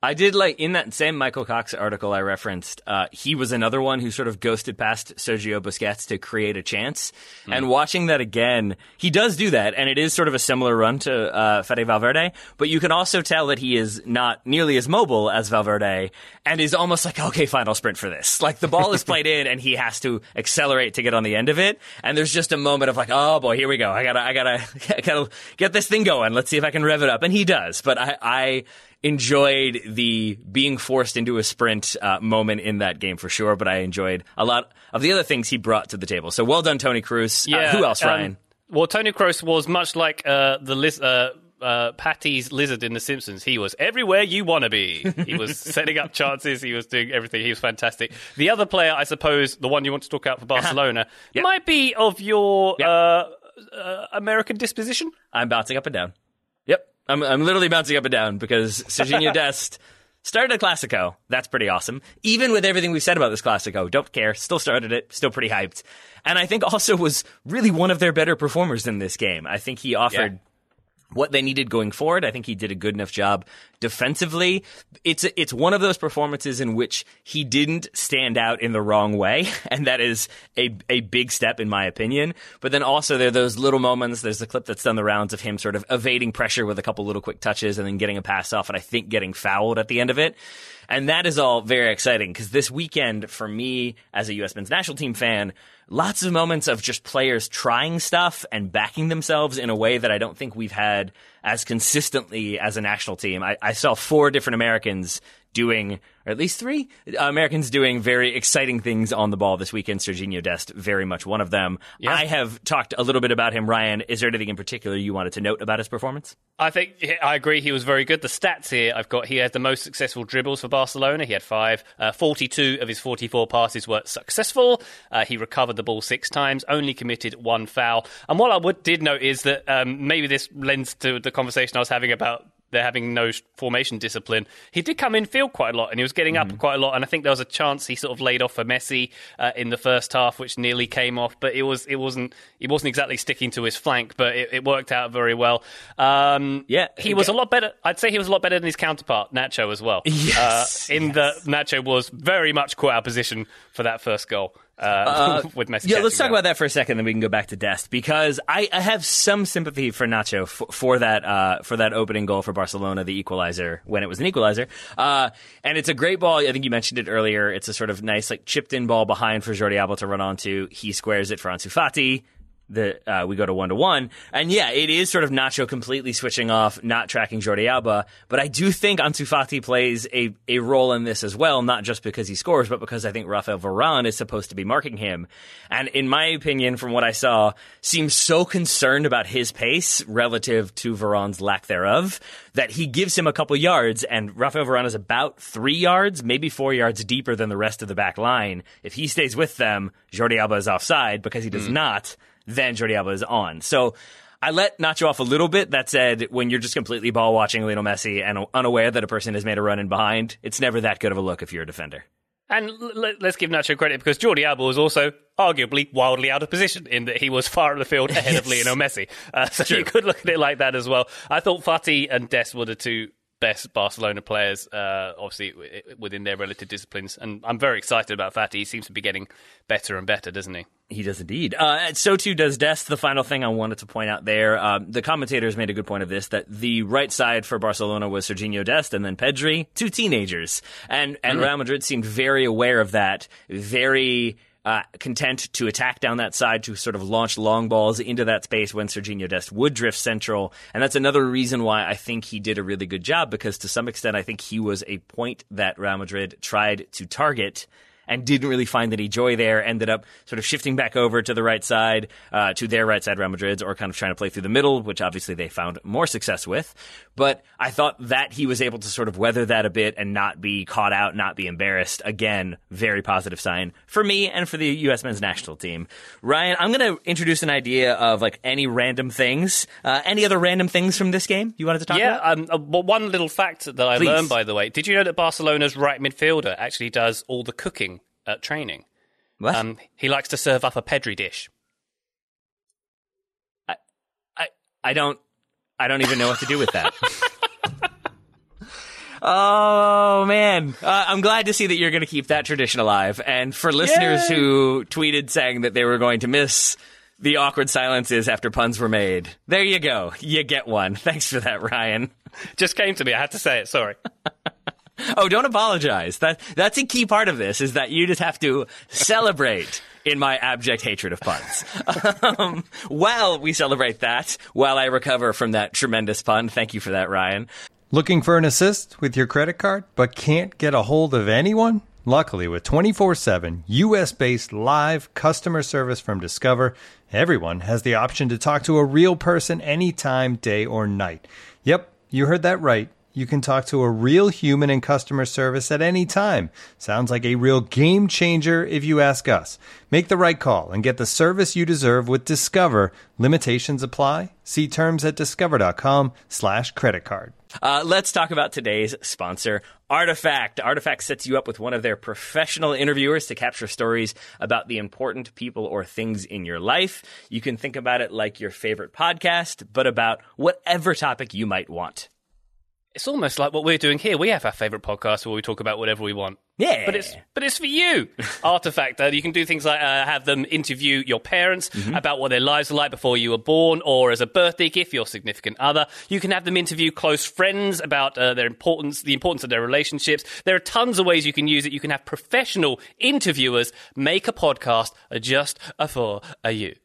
A: I did like in that same Michael Cox article I referenced. Uh, he was another one who sort of ghosted past Sergio Busquets to create a chance.
B: Hmm.
A: And watching that again, he does do that, and it is sort of a similar run to uh, Fede Valverde. But you can also tell that he is not nearly as mobile as Valverde, and is almost like, okay, fine, I'll sprint for this. Like the ball is played in, and he has to accelerate to get on the end of it. And there's just a moment of like, oh boy, here we go. I gotta, I gotta, I gotta get this thing going. Let's see if I can rev it up. And he does. But I, I enjoyed the being forced into a sprint uh, moment in that game for sure, but I enjoyed a lot of the other things he brought to the table. So well done, Toni Kroos. Uh, who else,
B: um,
A: Ryan?
B: well, Toni Kroos was much like uh, the liz- uh, uh, Patty's lizard in The Simpsons. He was everywhere you want to be. He was setting up chances. He was doing everything. He was fantastic. The other player, I suppose, the one you want to talk about for Barcelona,
A: Yep.
B: might be of your
A: Yep.
B: uh, uh, American disposition.
A: I'm bouncing up and down. Yep, I'm, I'm literally bouncing up and down because Sergiño Dest started a Classico. That's pretty awesome. Even with everything we've said about this Classico, don't care. Still started it. Still pretty hyped. And I think also was really one of their better performers in this game. I think he offered what they needed going forward. I think he did a good enough job defensively. It's it's one of those performances in which he didn't stand out in the wrong way, and that is a a big step in my opinion. But then also there are those little moments. There's the clip that's done the rounds of him sort of evading pressure with a couple little quick touches and then getting a pass off, and I think getting fouled at the end of it. And that is all very exciting because this weekend, for me as a U.S. men's national team fan, lots of moments of just players trying stuff and backing themselves in a way that I don't think we've had as consistently as a national team. I, I saw four different Americans doing, or at least three uh, Americans doing very exciting things on the ball this weekend. Sergiño Dest, very much one of them. I have talked a little bit about him. Ryan, is there anything in particular you wanted to note about his performance?
B: I think I agree. He was very good. The stats here I've got. He had the most successful dribbles for Barcelona. He had five. Uh, Forty-two of his forty-four passes were successful. Uh, he recovered the ball six times. Only committed one foul. And what I would did note is that um, maybe this lends to the conversation I was having about they're having no formation discipline. He did come in field quite a lot, and he was getting up quite a lot. And I think there was a chance he sort of laid off for Messi uh, in the first half, which nearly came off. But it was it wasn't he wasn't exactly sticking to his flank, but it, it worked out very well. Um,
A: Yeah,
B: he was a lot better. I'd say he was a lot better than his counterpart Nacho as well.
A: Yes,
B: uh, in that Nacho was very much caught out of position for that first goal uh, with Messi.
A: Yeah, let's talk about that for a second, then we can go back to Dest because I, I have some sympathy for Nacho for, for that uh, for that opening goal for Barcelona, the equalizer when it was an equalizer, uh, and it's a great ball. I think you mentioned it earlier. It's a sort of nice like chipped in ball behind for Jordi Alba to run onto. He squares it for Ansu Fati. The uh, we go to one to one, and yeah, it is sort of Nacho completely switching off, not tracking Jordi Alba. But I do think Ansu Fati plays a a role in this as well, not just because he scores, but because I think Rafael Varane is supposed to be marking him, and in my opinion, from what I saw, seems so concerned about his pace relative to Varane's lack thereof that he gives him a couple yards, and Rafael Varane is about three yards, maybe four yards deeper than the rest of the back line. If he stays with them, Jordi Alba is offside because he does not then Jordi Alba is on. So I let Nacho off a little bit. That said, when you're just completely ball watching Lionel Messi and unaware that a person has made a run in behind, it's never that good of a look if you're a defender.
B: And l- let's give Nacho credit because Jordi Alba was also arguably wildly out of position in that he was far up the field ahead of Lionel Messi. Uh, so you could look at it like that as well. I thought Fati and Dest were the two best Barcelona players, uh, obviously w- within their relative disciplines. And I'm very excited about Fati. He seems to be getting better and better, doesn't he?
A: He does indeed. Uh, so too does Dest. The final thing I wanted to point out there, um, the commentators made a good point of this that the right side for Barcelona was Sergiño Dest and then Pedri, two teenagers, and and Real Madrid seemed very aware of that, very. Uh, content to attack down that side to sort of launch long balls into that space when Sergiño Dest would drift central. And that's another reason why I think he did a really good job because to some extent I think he was a point that Real Madrid tried to target and didn't really find any joy there. Ended up sort of shifting back over to the right side, uh, to their right side, Real Madrid's, or kind of trying to play through the middle, which obviously they found more success with. But I thought that he was able to sort of weather that a bit and not be caught out, not be embarrassed. Again, very positive sign for me and for the U.S. men's national team. Ryan, I'm going to introduce an idea of like any random things. Uh, any other random things from this game you wanted to talk
B: Yeah,
A: about?
B: um, uh, one little fact that I
A: Please.
B: learned, by the way. Did you know that Barcelona's right midfielder actually does all the cooking at training?
A: What?
B: Um, he likes to serve up a Pedri dish.
A: I I I don't I don't even know what to do with that. Oh man, uh, I'm glad to see that you're going to keep that tradition alive. And for listeners
B: Yay!
A: who tweeted saying that they were going to miss the awkward silences after puns were made, there you go. You get one. Thanks for that, Ryan.
B: Just came to me. I had to say it. Sorry.
A: Oh, don't apologize. That that's a key part of this is that you just have to celebrate in my abject hatred of puns. um, while we celebrate that, while I recover from that tremendous pun, thank you for that, Ryan.
D: Looking for an assist with your credit card but can't get a hold of anyone? Luckily, with 24 7 US based live customer service from Discover, everyone has the option to talk to a real person anytime, day or night. Yep, you heard that right. You can talk to a real human in customer service at any time. Sounds like a real game changer if you ask us. Make the right call and get the service you deserve with Discover. Limitations apply. See terms at discover.com slash credit card.
A: Uh, let's talk about today's sponsor, Artifact. Artifact sets you up with one of their professional interviewers to capture stories about the important people or things in your life. You can think about it like your favorite podcast, but about whatever topic you might want.
B: It's almost like what we're doing here. We have our favorite podcast where we talk about whatever we want.
A: Yeah.
B: But it's but it's for you. Artifact. Uh, you can do things like uh, have them interview your parents about what their lives were like before you were born, or as a birthday gift, your significant other. You can have them interview close friends about uh, their importance, the importance of their relationships. There are tons of ways you can use it. You can have professional interviewers make a podcast just for uh, you.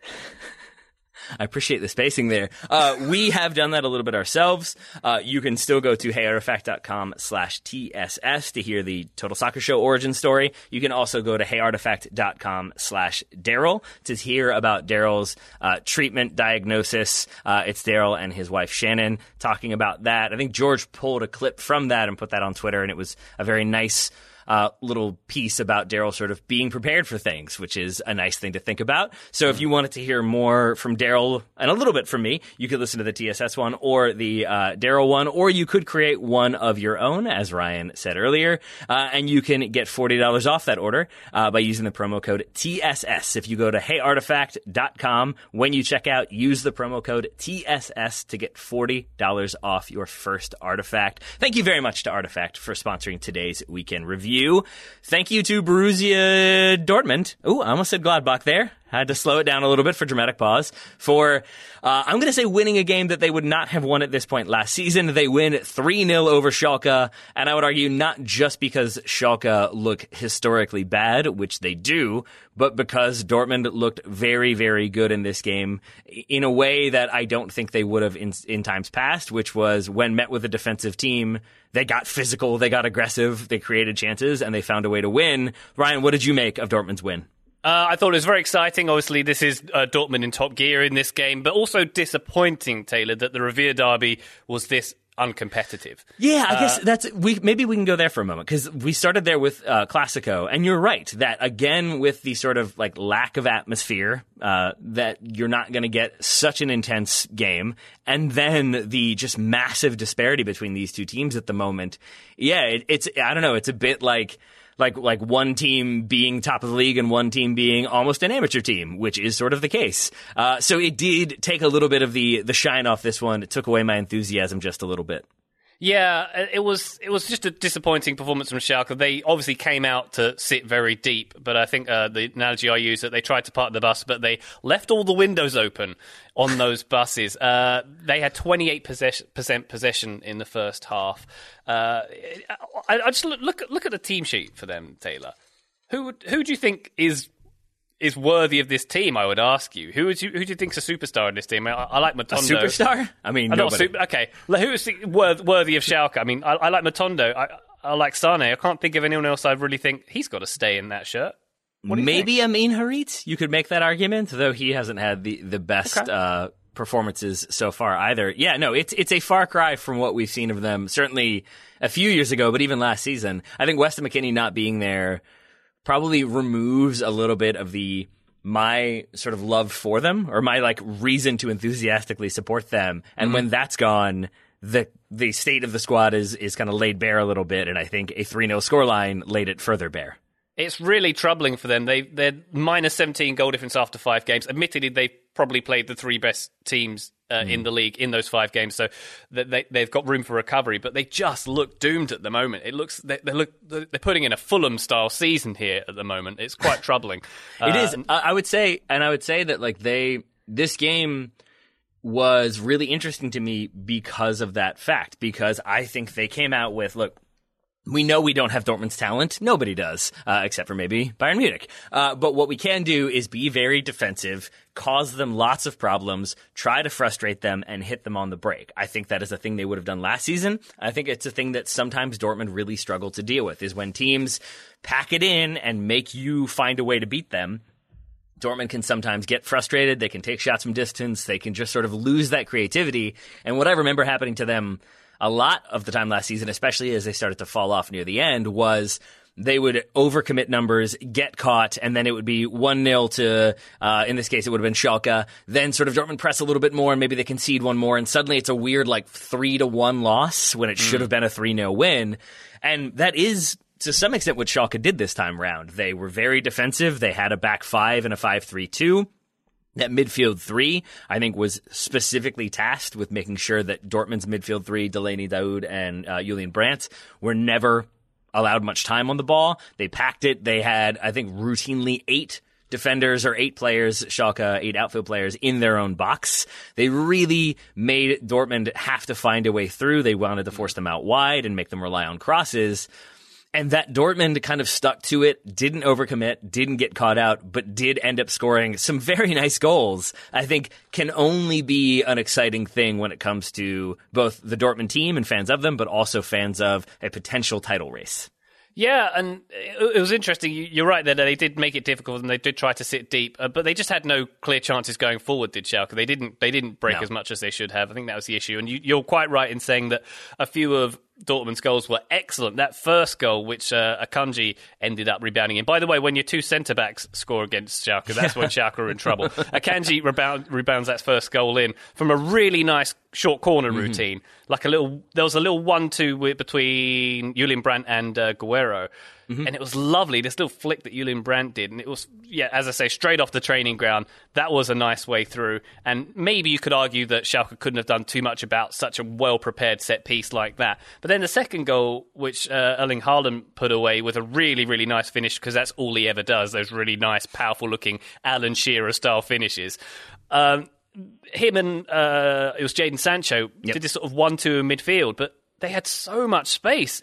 A: I appreciate the spacing there. Uh, we have done that a little bit ourselves. Uh, you can still go to heyartifact.com slash TSS to hear the Total Soccer Show origin story. You can also go to heyartifact.com slash Daryl to hear about Daryl's uh, treatment diagnosis. Uh, it's Daryl and his wife Shannon talking about that. I think George pulled a clip from that and put that on Twitter, and it was a very nice uh, little piece about Daryl sort of being prepared for things, which is a nice thing to think about. So if you wanted to hear more from Daryl and a little bit from me, you could listen to the TSS one or the uh, Daryl one, or you could create one of your own, as Ryan said earlier, uh, and you can get forty dollars off that order uh, by using the promo code TSS. If you go to heyartifact.com when you check out, use the promo code TSS to get forty dollars off your first artifact. Thank you very much to Artifact for sponsoring today's weekend review. Thank you to Borussia Dortmund. Ooh, I almost said Gladbach there. Had to slow it down a little bit for dramatic pause. For, uh, I'm going to say winning a game that they would not have won at this point last season. They win 3 0 over Schalke. And I would argue not just because Schalke look historically bad, which they do, but because Dortmund looked very, very good in this game in a way that I don't think they would have in, in times past, which was when met with a defensive team, they got physical, they got aggressive, they created chances, and they found a way to win. Ryan, what did you make of Dortmund's win?
B: Uh, I thought it was very exciting. Obviously, this is uh, Dortmund in top gear in this game, but also disappointing, Taylor, that the Revierderby was this uncompetitive.
A: Yeah, I guess that's we. Maybe we can go there for a moment because we started there with uh, Clásico, and you're right that again with the sort of like lack of atmosphere, uh, that you're not going to get such an intense game, and then the just massive disparity between these two teams at the moment. Yeah, it, it's I don't know. It's a bit like like like one team being top of the league and one team being almost an amateur team, which is sort of the case. Uh, so it did take a little bit of the the shine off this one. It took away my enthusiasm just a little bit.
B: Yeah, uh, it was it was just a disappointing performance from Schalke. They obviously came out to sit very deep, but I think uh, the analogy I use that they tried to park the bus, but they left all the windows open on those buses. Uh, they had 28 percent possession in the first half. Uh, I, I just look, look at look at the team sheet for them, Taylor. Who who do you think is is worthy of this team? I would ask you. Who would you who do you think's a superstar in this team? I, I like
A: A
B: Matondo.
A: superstar? I mean,
B: I'm
A: nobody.
B: super, okay. Who is the- worth, worthy of Schalke? I mean, I, I like Matondo. I, I like Sane. I can't think of anyone else I really think he's got to stay in that shirt. What do you
A: Maybe Amin Harit. You could make that argument, though he hasn't had the the best
B: Okay.
A: uh, performances so far either. Yeah, no, it's it's a far cry from what we've seen of them. Certainly a few years ago, but even last season, I think Weston McKennie not being there probably removes a little bit of the my sort of love for them or my like reason to enthusiastically support them. And mm-hmm. when that's gone, the the state of the squad is is kind of laid bare a little bit, and I think a three 0 scoreline laid it further bare.
B: It's really troubling for them. They they're minus 17 goal difference after five games. Admittedly, they probably played the three best teams uh, mm. in the league in those five games, so they they've got room for recovery. But they just look doomed at the moment. It looks they, they look they're putting in a Fulham style season here at the moment. It's quite troubling.
A: it uh, is. I would say, and I would say that like they this game was really interesting to me because of that fact. Because I think they came out with look we know we don't have Dortmund's talent. Nobody does, uh, except for maybe Bayern Munich. Uh, but what we can do is be very defensive, cause them lots of problems, try to frustrate them, and hit them on the break. I think that is a thing they would have done last season. I think it's a thing that sometimes Dortmund really struggle to deal with is when teams pack it in and make you find a way to beat them. Dortmund can sometimes get frustrated. They can take shots from distance. They can just sort of lose that creativity. And what I remember happening to them a lot of the time last season, especially as they started to fall off near the end, was they would overcommit numbers, get caught, and then it would be 1 0 to, uh, in this case, it would have been Schalke. Then sort of Dortmund press a little bit more, and maybe they concede one more, and suddenly it's a weird, like, 3 to 1 loss when it mm. should have been a 3 0 win. And that is to some extent what Schalke did this time round. They were very defensive. They had a back five and a 5 3 2. That midfield three, I think, was specifically tasked with making sure that Dortmund's midfield three, Delaney Dahoud and uh, Julian Brandt, were never allowed much time on the ball. They packed it. They had, I think, routinely eight defenders or eight players, Schalke, eight outfield players in their own box. They really made Dortmund have to find a way through. They wanted to force them out wide and make them rely on crosses. And that Dortmund kind of stuck to it, didn't overcommit, didn't get caught out, but did end up scoring some very nice goals. I think can only be an exciting thing when it comes to both the Dortmund team and fans of them, but also fans of a potential title race.
B: Yeah, and it was interesting. You're right that they did make it difficult, and they did try to sit deep, uh, but they just had no clear chances going forward. Did Schalke? They didn't. They didn't break no. as much as they should have. I think that was the issue. And you, are quite right in saying that a few of Dortmund's goals were excellent. That first goal, which uh, Akanji ended up rebounding in. By the way, when your two centre backs score against Schalke, that's when Schalke are in trouble. Akanji rebound, rebounds that first goal in from a really nice short corner mm-hmm. routine. Like a little, there was a little one-two between Julian Brandt and uh, Guerreiro. Mm-hmm. And it was lovely. This little flick that Julian Brandt did. And it was, yeah, as I say, straight off the training ground. That was a nice way through. And maybe you could argue that Schalke couldn't have done too much about such a well prepared set piece like that. But then the second goal, which uh, Erling Haaland put away with a really, really nice finish, because that's all he ever does, those really nice, powerful looking Alan Shearer style finishes. Um, him and uh, it was Jadon Sancho yep. did this sort of one-two in midfield, but they had so much space.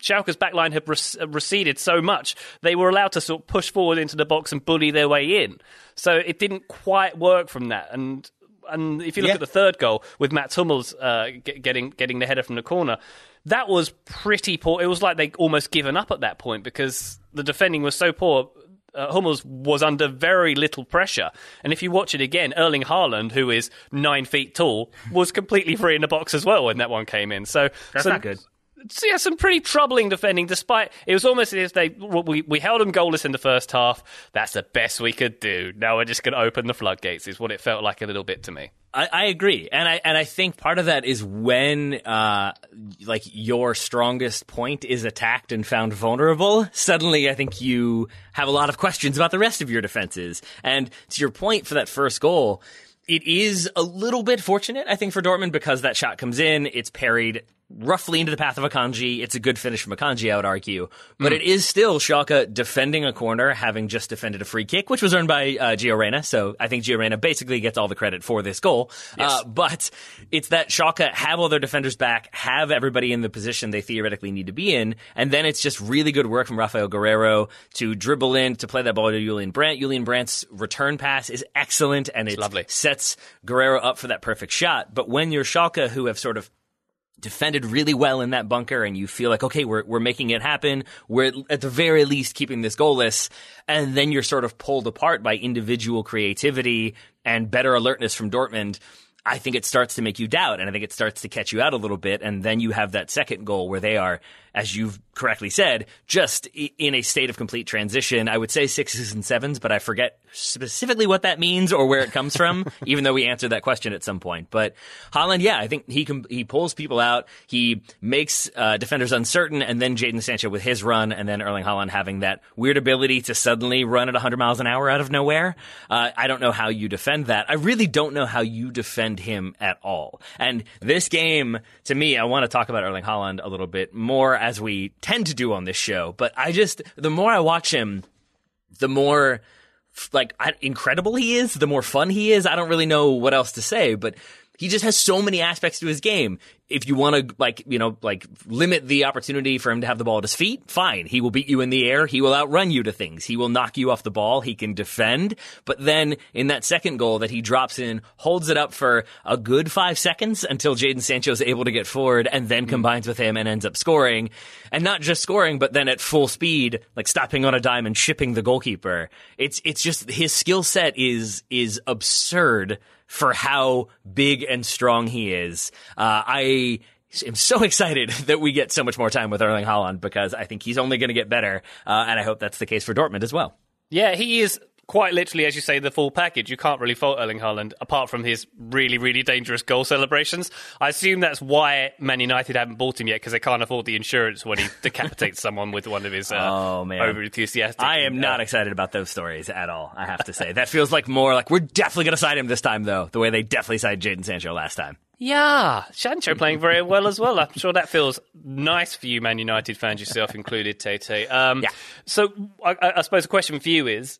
B: Schalke's backline had rec- receded so much, they were allowed to sort of push forward into the box and bully their way in. So it didn't quite work from that. And and if you look yeah. at the third goal with Mats Hummels uh, getting getting the header from the corner, that was pretty poor. It was like they almost given up at that point because the defending was so poor. Uh, Hummels was under very little pressure. And if you watch it again, Erling Haaland, who is nine feet tall, was completely free in the box as well when that one came in. So
A: that's
B: so,
A: not good
B: yeah, some pretty troubling defending. Despite it was almost as if they we we held them goalless in the first half. That's the best we could do. Now we're just going to open the floodgates. Is what it felt like a little bit to me.
A: I, I, agree, and I and I think part of that is when uh, like your strongest point is attacked and found vulnerable. Suddenly, I think you have a lot of questions about the rest of your defenses. And to your point for that first goal, it is a little bit fortunate, I think, for Dortmund because that shot comes in, it's parried roughly into the path of Akanji. It's a good finish from Akanji, I would argue. But mm. it is still Schalke defending a corner, having just defended a free kick, which was earned by uh, Gio Reyna. So I think Gio Reyna basically gets all the credit for this goal. Yes. Uh, but it's that Schalke have all their defenders back, have everybody in the position they theoretically need to be in, and then it's just really good work from Rafael Guerreiro to dribble in, to play that ball to Julian Brandt. Julian Brandt's return pass is excellent, and it sets Guerreiro up for that perfect shot. But when you're Schalke, who have sort of defended really well in that bunker and you feel like, okay, we're, we're making it happen. We're at the very least keeping this goalless. And then you're sort of pulled apart by individual creativity and better alertness from Dortmund. I think it starts to make you doubt, and I think it starts to catch you out a little bit, and then you have that second goal where they are, as you've correctly said, just in a state of complete transition. I would say sixes and sevens, but I forget specifically what that means or where it comes from, even though we answered that question at some point. But Haaland, yeah, I think he can, he pulls people out, he makes uh, defenders uncertain, and then Jadon Sancho with his run, and then Erling Haaland having that weird ability to suddenly run at 100 miles an hour out of nowhere. Uh, I don't know how you defend that. I really don't know how you defend him at all. And this game, to me, I want to talk about Erling Haaland a little bit more as we tend to do on this show. But I just, the more I watch him, the more like incredible he is, the more fun he is. I don't really know what else to say, but he just has so many aspects to his game. If you want to like you know like limit the opportunity for him to have the ball at his feet fine. He will beat you in the air. He will outrun you to things. He will knock you off the ball. He can defend. But then in that second goal that he drops in holds it up for a good five seconds until Jadon Sancho is able to get forward and then hmm. combines with him and ends up scoring. And not just scoring but then at full speed like stopping on a dime and shipping the goalkeeper. It's it's just his skill set is is absurd for how big and strong he is. Uh, I am so excited that we get so much more time with Erling Haaland because I think he's only going to get better, uh, and I hope that's the case for Dortmund as well.
B: Yeah, he is quite literally, as you say, the full package. You can't really fault Erling Haaland apart from his really, really dangerous goal celebrations. I assume that's why Man United haven't bought him yet because they can't afford the insurance when he decapitates someone with one of his uh, oh, man. over enthusiastic.
A: I am uh, not excited about those stories at all. I have to say that feels like more like we're definitely going to sign him this time, though. The way they definitely signed Jadon Sancho last time.
B: Yeah, Sancho playing very well as well. I'm sure that feels nice for you, Man United fans, yourself included, Tate. Um, yeah. So I, I suppose the question for you is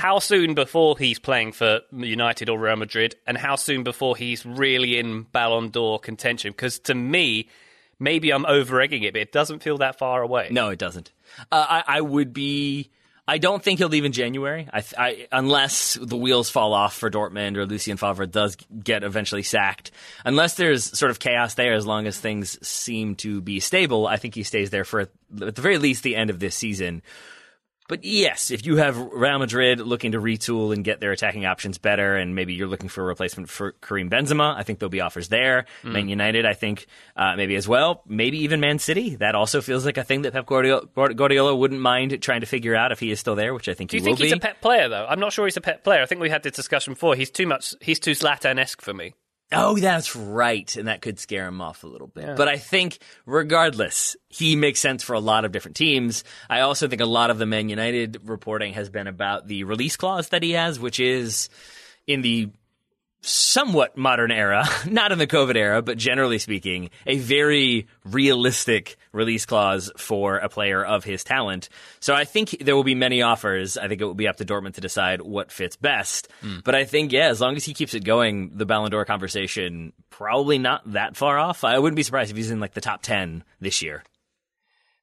B: how soon before he's playing for United or Real Madrid, and how soon before he's really in Ballon d'Or contention? Because to me, maybe I'm over egging it, but it doesn't feel that far away.
A: No, it doesn't. Uh, I, I, would be. I don't think he'll leave in January, I, I, unless the wheels fall off for Dortmund or Lucien Favre does get eventually sacked. Unless there's sort of chaos there, as long as things seem to be stable, I think he stays there for at the very least the end of this season. But yes, if you have Real Madrid looking to retool and get their attacking options better, and maybe you're looking for a replacement for Karim Benzema, I think there'll be offers there. Mm. Man United, I think uh, maybe as well. Maybe even Man City. That also feels like a thing that Pep Guardiola, Guardiola wouldn't mind trying to figure out if he is still there, which I think
B: Do
A: he
B: you think
A: he's
B: be. a Pep player though? I'm not sure he's a Pep player. I think we had this discussion before. He's too much. He's too Zlatan-esque for me.
A: Oh, that's right. And that could scare him off a little bit. Yeah. But I think, regardless, he makes sense for a lot of different teams. I also think a lot of the Man United reporting has been about the release clause that he has, which is in the somewhat modern era, not in the COVID era, but generally speaking, a very realistic release clause for a player of his talent. So I think there will be many offers. I think it will be up to Dortmund to decide what fits best. Mm. But I think, yeah, as long as he keeps it going, the Ballon d'Or conversation probably not that far off. I wouldn't be surprised if he's in like the top 10 this year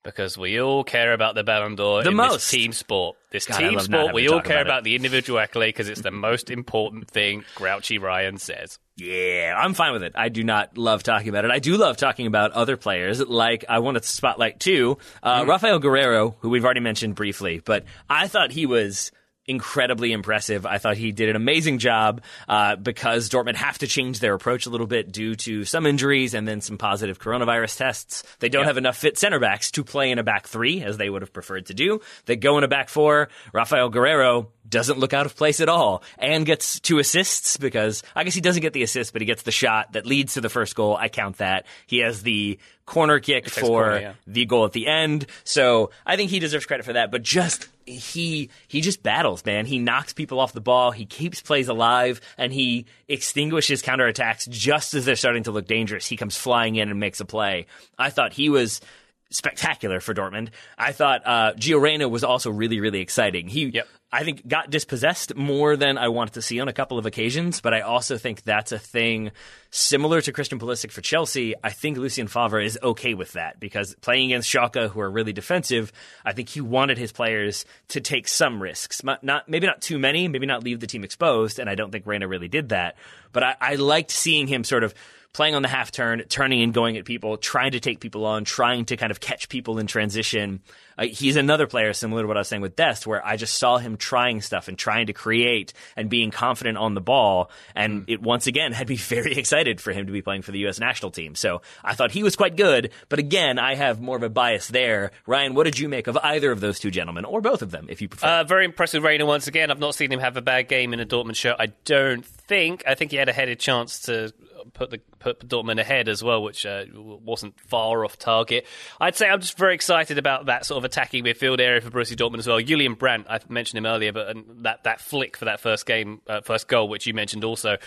B: because we all care about the Ballon d'Or
A: the
B: in
A: most.
B: this team sport. This God, team sport, we all care about, about the individual accolade because it's the most important thing. Grouchy Ryan says.
A: Yeah, I'm fine with it. I do not love talking about it. I do love talking about other players. Like I wanted to spotlight too, uh, mm. Rafael Guerreiro, who we've already mentioned briefly, but I thought he was incredibly impressive. I thought he did an amazing job uh, because Dortmund have to change their approach a little bit due to some injuries and then some positive coronavirus tests. They don't yep. have enough fit center backs to play in a back three as they would have preferred to do. They go in a back four. Rafael Guerreiro doesn't look out of place at all and gets two assists because I guess he doesn't get the assist, but he gets the shot that leads to the first goal. I count that. He has the corner kick for corner, yeah. the goal at the end. So I think he deserves credit for that. But just he he just battles, man. He knocks people off the ball. He keeps plays alive, and he extinguishes counterattacks just as they're starting to look dangerous. He comes flying in and makes a play. I thought he was spectacular for Dortmund. I thought uh, Gio Reyna was also really, really exciting. He, yep. I think, got dispossessed more than I wanted to see on a couple of occasions, but I also think that's a thing similar to Christian Pulisic for Chelsea. I think Lucien Favre is okay with that because playing against Schalke, who are really defensive, I think he wanted his players to take some risks. Not maybe not too many, maybe not leave the team exposed, and I don't think Reyna really did that. But I, I liked seeing him sort of playing on the half turn, turning and going at people, trying to take people on, trying to kind of catch people in transition. Uh, he's another player similar to what I was saying with Dest, where I just saw him trying stuff and trying to create and being confident on the ball. And it once again had me very excited for him to be playing for the U.S. national team. So I thought he was quite good. But again, I have more of a bias there. Ryan, what did you make of either of those two gentlemen, or both of them, if you prefer?
B: Uh, very impressive Reyna once again. I've not seen him have a bad game in a Dortmund shirt. I don't think. I think he had a headed chance to put the put Dortmund ahead as well, which uh, wasn't far off target. I'd say I'm just very excited about that sort of attacking midfield area for Borussia Dortmund as well. Julian Brandt, I mentioned him earlier, but that that flick for that first game, uh, first goal, which you mentioned also,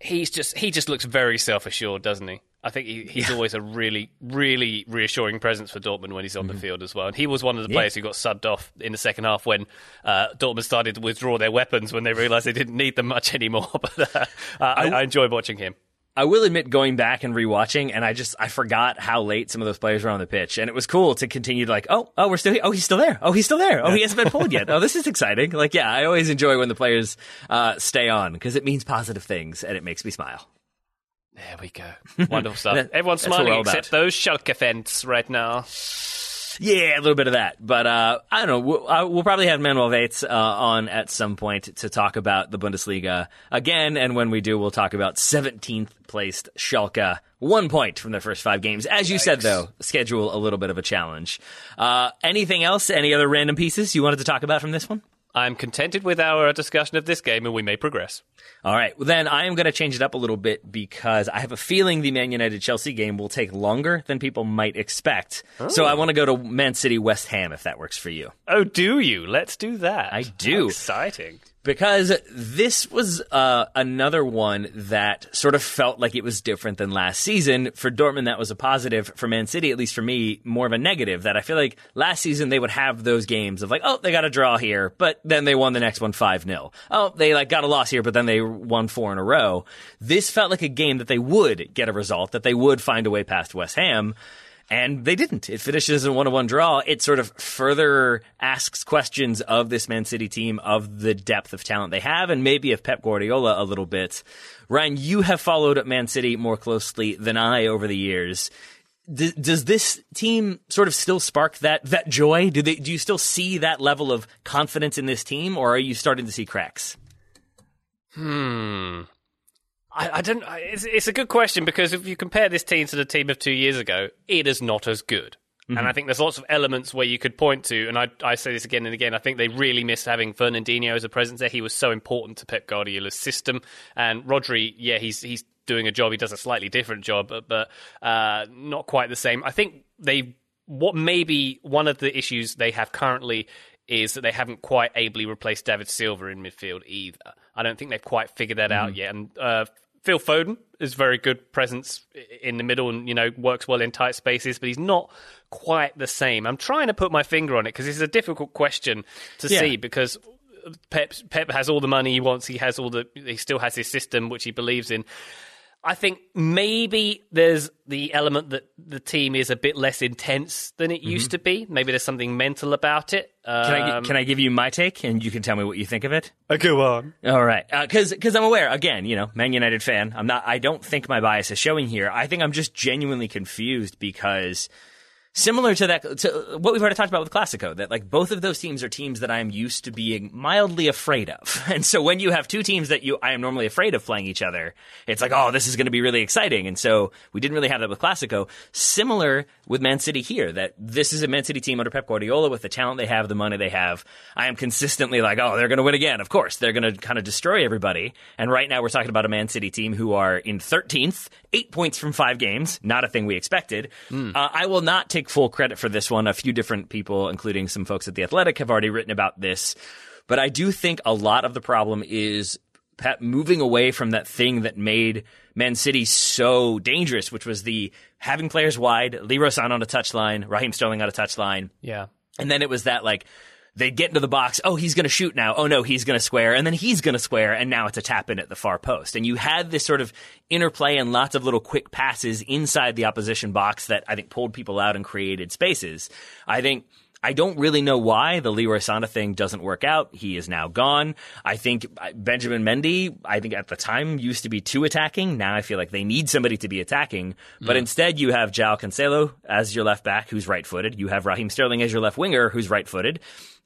B: he's just he just looks very self assured, doesn't he? I think he, he's yeah. always a really, really reassuring presence for Dortmund when he's on mm-hmm. the field as well. And he was one of the players yeah. who got subbed off in the second half when uh, Dortmund started to withdraw their weapons when they realised they didn't need them much anymore. but uh, I, I enjoy watching him.
A: I will admit, going back and rewatching, and I just I forgot how late some of those players were on the pitch, and it was cool to continue to like, oh, oh, we're still, here. oh, he's still there, oh, he's still there, oh, he hasn't been pulled yet, oh, this is exciting. Like, yeah, I always enjoy when the players uh, stay on because it means positive things and it makes me smile.
B: There we go. Wonderful stuff. Everyone's smiling except those Schalke fans right now.
A: Yeah, a little bit of that. But uh, I don't know. We'll, uh, we'll, probably have Manuel Veth uh, on at some point to talk about the Bundesliga again. And when we do, we'll talk about 17th placed Schalke. One point from their first five games. As you Yikes. said, though, schedule a little bit of a challenge. Uh, anything else? Any other random pieces you wanted to talk about from this one?
B: I'm contented with our discussion of this game, and we may progress.
A: All right. Well, then I am going to change it up a little bit because I have a feeling the Man United Chelsea game will take longer than people might expect. Oh. So I oh. want to go to Man City West Ham if that works for you.
B: Oh, do you? Let's do that.
A: I do.
B: How exciting
A: because this was uh, another one that sort of felt like it was different than last season. For Dortmund, that was a positive. For Man City, at least for me, more of a negative. That I feel like last season they would have those games of like, oh, they got a draw here, but then they won the next one 5 0. Oh, they like got a loss here, but then they won four in a row. This felt like a game that they would get a result, that they would find a way past West Ham. And they didn't. It finishes in a one-on-one draw. It sort of further asks questions of this Man City team, of the depth of talent they have, and maybe of Pep Guardiola a little bit. Ryan, you have followed Man City more closely than I over the years. D- does this team sort of still spark that that joy? Do they do you still see that level of confidence in this team, or are you starting to see cracks?
B: Hmm. I, I don't. It's, it's, a good question because if you compare this team to the team of two years ago, it is not as good. Mm-hmm. And I think there's lots of elements where you could point to, and I, I say this again and again. I think they really miss having Fernandinho as a presence there. He was so important to Pep Guardiola's system. And Rodri, yeah, he's he's doing a job. He does a slightly different job, but, but uh, not quite the same. I think they what maybe one of the issues they have currently is that they haven't quite ably replaced David Silva in midfield either. I don't think they've quite figured that mm. out yet. And uh, Phil Foden is very good presence in the middle and you know works well in tight spaces, but he's not quite the same. I'm trying to put my finger on it because it's a difficult question to yeah. see because Pep Pep has all the money he wants. He has all the he still has his system which he believes in. I think maybe there's the element that the team is a bit less intense than it mm-hmm. used to be. Maybe there's something mental about it.
A: Um, can, I, can I give you my take and you can tell me what you think of it?
B: Uh, go on.
A: All right, because uh, because I'm aware again, you know, Man United fan. I'm not. I don't think my bias is showing here. I think I'm just genuinely confused because similar to that to what we've already talked about with Clásico, that like both of those teams are teams that I am used to being mildly afraid of. And so when you have two teams that you I am normally afraid of playing each other, it's like, oh, this is going to be really exciting. And so we didn't really have that with Clásico. Similar with Man City here, that this is a Man City team under Pep Guardiola with the talent they have, the money they have. I am consistently like, oh, they're going to win again. Of course, they're going to kind of destroy everybody. And right now we're talking about a Man City team who are in 13th, eight points from five games, not a thing we expected. Mm. Uh, I will not take full credit for this one. A few different people, including some folks at The Athletic, have already written about this. But I do think a lot of the problem is Pep moving away from that thing that made Man City so dangerous, which was the having players wide, Leroy Sané on a touchline, Raheem Sterling on a touchline.
B: Yeah.
A: And then it was that like they get into the box. Oh, he's going to shoot now. Oh no, he's going to square, and then he's going to square, and now it's a tap in at the far post. And you had this sort of interplay and lots of little quick passes inside the opposition box that I think pulled people out and created spaces. I think I don't really know why the Leroy Sané thing doesn't work out. He is now gone. I think Benjamin Mendy, I think at the time used to be too attacking. Now I feel like they need somebody to be attacking. But mm. instead you have João Cancelo as your left back who's right footed. You have Raheem Sterling as your left winger who's right footed.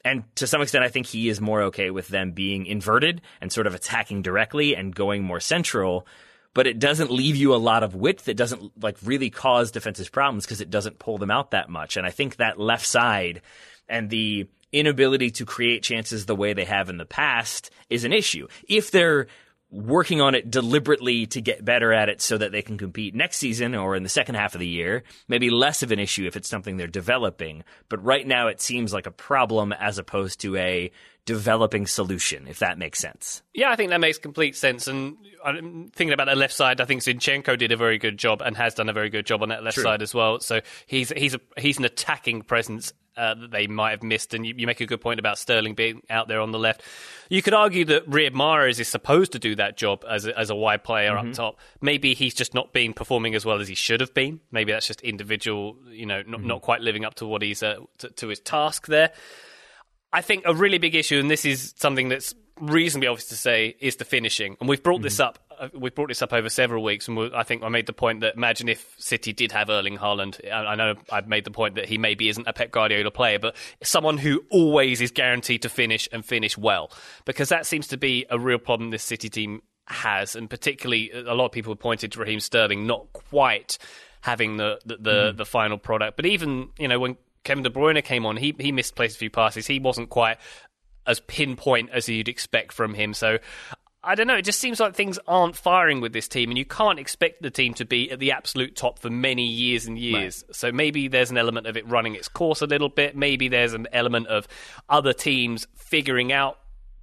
A: And to some extent, I think he is more okay with them being inverted and sort of attacking directly and going more central but it doesn't leave you a lot of width. It doesn't like really cause defensive problems because it doesn't pull them out that much. And I think that left side and the inability to create chances the way they have in the past is an issue. If they're working on it deliberately to get better at it so that they can compete next season or in the second half of the year. Maybe less of an issue if it's something they're developing. But right now it seems like a problem as opposed to a developing solution, if that makes sense.
B: Yeah, I think that makes complete sense. And I'm thinking about the left side. I think Zinchenko did a very good job and has done a very good job on that left True. side as well. So he's he's a he's an attacking presence uh, that they might have missed. And you, you, make a good point about Sterling being out there on the left. You could argue that Riyad Mahrez is supposed to do that job as a, as a wide player mm-hmm. up top. Maybe he's just not been performing as well as he should have been. Maybe that's just individual, you know, not, mm-hmm. not quite living up to what he's uh, to, to his task there. I think a really big issue, and this is something that's reasonably obvious to say, is the finishing. And we've brought mm-hmm. this up uh, we've brought this up over several weeks, and I think I made the point that imagine if City did have Erling Haaland. I know I've made the point that he maybe isn't a Pep Guardiola player, but someone who always is guaranteed to finish and finish well, because that seems to be a real problem this City team has, and particularly a lot of people pointed to Raheem Sterling not quite having the the, the, mm. the final product, but even you know when Kevin De Bruyne came on, he he misplaced a few passes. He wasn't quite as pinpoint as you'd expect from him. So I don't know. It just seems like things aren't firing with this team, and you can't expect the team to be at the absolute top for many years and years. Right. So maybe there's an element of it running its course a little bit. Maybe there's an element of other teams figuring out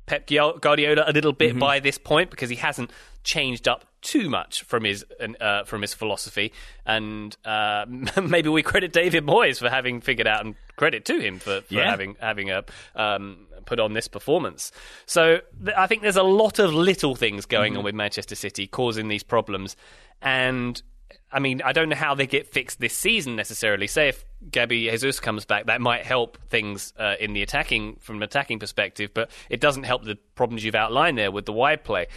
B: Pep Guardiola a little bit mm-hmm. by this point because he hasn't changed up too much from his uh, from his philosophy, and uh, maybe we credit David Moyes for having figured out, and credit to him for, for yeah. having having a um, put on this performance. So th- I think there's a lot of little things going mm-hmm. on with Manchester City causing these problems, and I mean I don't know how they get fixed this season necessarily. Say if Gabby Jesus comes back, that might help things uh, in the attacking from an attacking perspective, but it doesn't help the problems you've outlined there with the wide play,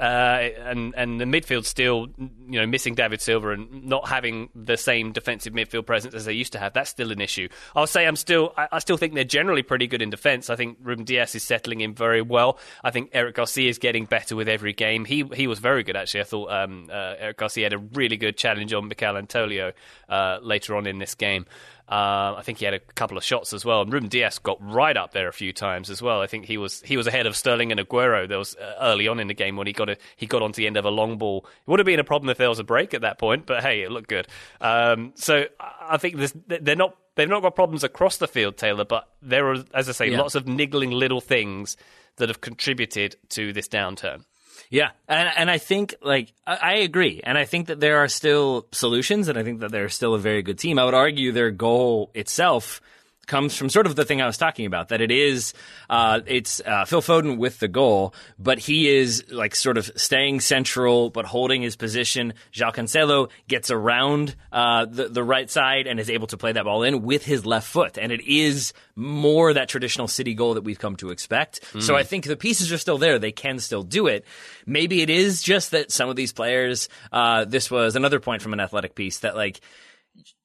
B: uh, and and the midfield still, you know, missing David Silva and not having the same defensive midfield presence as they used to have. That's still an issue. I'll say I'm still, I, I still think they're generally pretty good in defence. I think Ruben Dias is settling in very well. I think Eric Garcia is getting better with every game. He he was very good actually. I thought um, uh, Eric Garcia had a really good challenge on Michail Antonio uh, later on in this game. Uh, I think he had a couple of shots as well. And Ruben Dias got right up there a few times as well. I think he was he was ahead of Sterling and Aguero. There was uh, early on in the game when he got a, he got onto the end of a long ball. It would have been a problem if there was a break at that point, but hey, it looked good. Um, so I think they're not they've not got problems across the field, Taylor, but there are, as I say, yeah. lots of niggling little things that have contributed to this downturn.
A: Yeah, and and I think like I, I, agree, and I think that there are still solutions, and I think that they're still a very good team. I would argue their goal itself comes from sort of the thing I was talking about that it is uh, it's uh, Phil Foden with the goal, but he is like sort of staying central but holding his position. João Cancelo gets around uh, the the right side and is able to play that ball in with his left foot, and it is more that traditional City goal that we've come to expect. Mm. So I think the pieces are still there; they can still do it. Maybe it is just that some of these players. Uh, this was another point from an athletic piece that like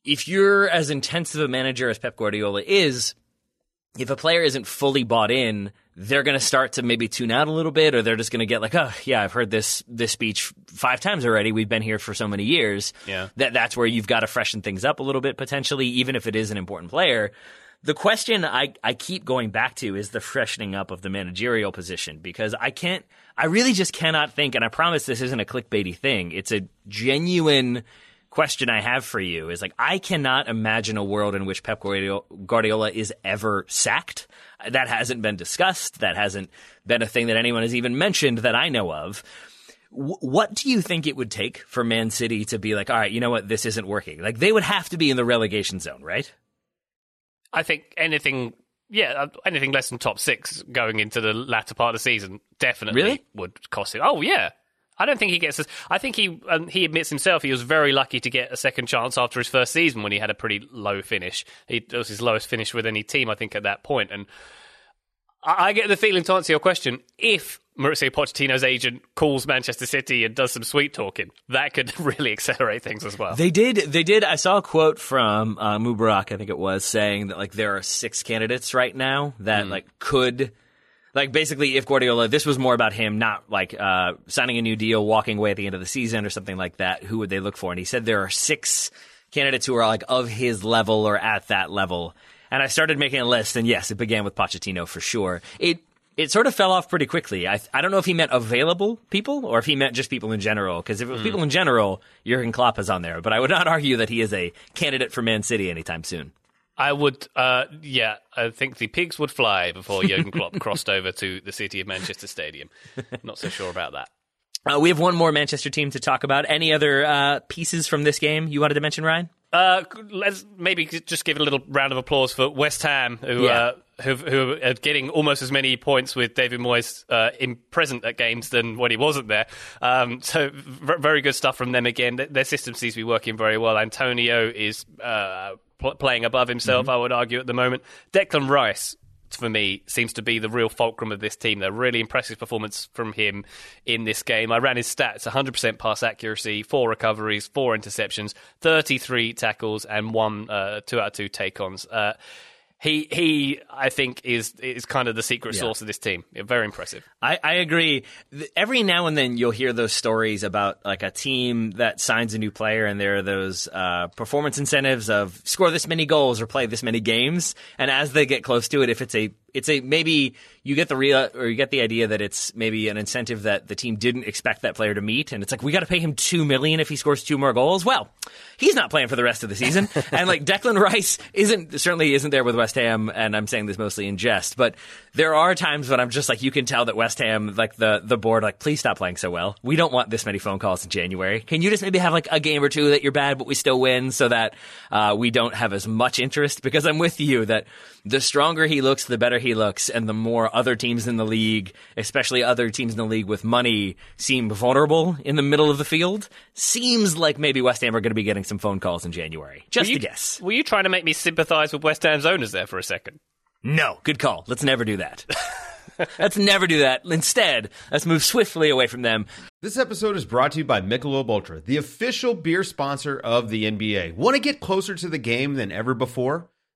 A: if you're as intensive a manager as Pep Guardiola is, if a player isn't fully bought in, they're going to start to maybe tune out a little bit, or they're just going to get like, oh yeah, I've heard this this speech five times already. We've been here for so many years.
B: Yeah,
A: that that's where you've got to freshen things up a little bit potentially, even if it is an important player. The question I, I keep going back to is the freshening up of the managerial position because I can't, I really just cannot think, and I promise this isn't a clickbaity thing. It's a genuine question I have for you is like I cannot imagine a world in which Pep Guardiola is ever sacked. That hasn't been discussed. That hasn't been a thing that anyone has even mentioned that I know of. what do you think it would take for Man City to be like, all right, you know what, this isn't working? Like they would have to be in the relegation zone, right?
B: I think anything yeah, uh, anything less than top six going into the latter part of the season definitely
A: really?
B: would cost it. Oh yeah, I don't think he gets. This. I think he um, he admits himself he was very lucky to get a second chance after his first season when he had a pretty low finish. He, it was his lowest finish with any team, I think, at that point. And I, I get the feeling to answer your question, if Mauricio Pochettino's agent calls Manchester City and does some sweet talking, that could really accelerate things as well.
A: They did. They did. I saw a quote from uh, Mubarak, I think it was, saying that like there are six candidates right now that like could. Like basically, if Guardiola, this was more about him not like uh, signing a new deal, walking away at the end of the season, or something like that. Who would they look for? And he said there are six candidates who are like of his level or at that level. And I started making a list, and yes, it began with Pochettino for sure. It it sort of fell off pretty quickly. I I don't know if he meant available people or if he meant just people in general. Because if it was people in general, Jurgen Klopp is on there. But I would not argue that he is a candidate for Man City anytime soon.
B: I would, uh, yeah, I think the pigs would fly before Jurgen Klopp crossed over to the city of Manchester Stadium. Not so sure about that.
A: Uh, we have one more Manchester team to talk about. Any other uh, pieces from this game you wanted to mention, Ryan?
B: Uh, let's maybe just give a little round of applause for West Ham, who
A: Yeah.
B: uh, who, who are getting almost as many points with David Moyes uh, in present at games than when he wasn't there. Um, so v- very good stuff from them again. Their system seems to be working very well. Antonio is uh, pl- playing above himself, I would argue at the moment. Declan Rice. For me, seems to be the real fulcrum of this team. A really impressive performance from him in this game. I ran his stats: 100% pass accuracy, four recoveries, four interceptions, 33 tackles, and one uh, two out of two take-ons. Uh, he he I think is is kind of the secret sauce of this team. Yeah, Very impressive.
A: I, I agree. Every now and then you'll hear those stories about like a team that signs a new player and there are those uh, performance incentives of score this many goals or play this many games. And as they get close to it, if it's a it's a maybe you get the real or you get the idea that it's maybe an incentive that the team didn't expect that player to meet, and it's like we got to pay him two million if he scores two more goals. Well, he's not playing for the rest of the season, and like Declan Rice isn't certainly isn't there with West Ham, and I'm saying this mostly in jest, but there are times when I'm just like you can tell that West Ham, like the the board, like please stop playing so well. We don't want this many phone calls in January. Can you just maybe have like a game or two that you're bad but we still win, so that uh, we don't have as much interest? Because I'm with you that the stronger he looks, the better he looks, and the more other teams in the league, especially other teams in the league with money, seem vulnerable in the middle of the field, seems like maybe West Ham are going to be getting some phone calls in January. Just
B: Were you,
A: a guess.
B: Were you trying to make me sympathise with West Ham's owners there for a second?
A: No, good call. Let's never do that. let's never do that. Instead, let's move swiftly away from them.
E: This episode is brought to you by Michelob Ultra, the official beer sponsor of the NBA. Want to get closer to the game than ever before?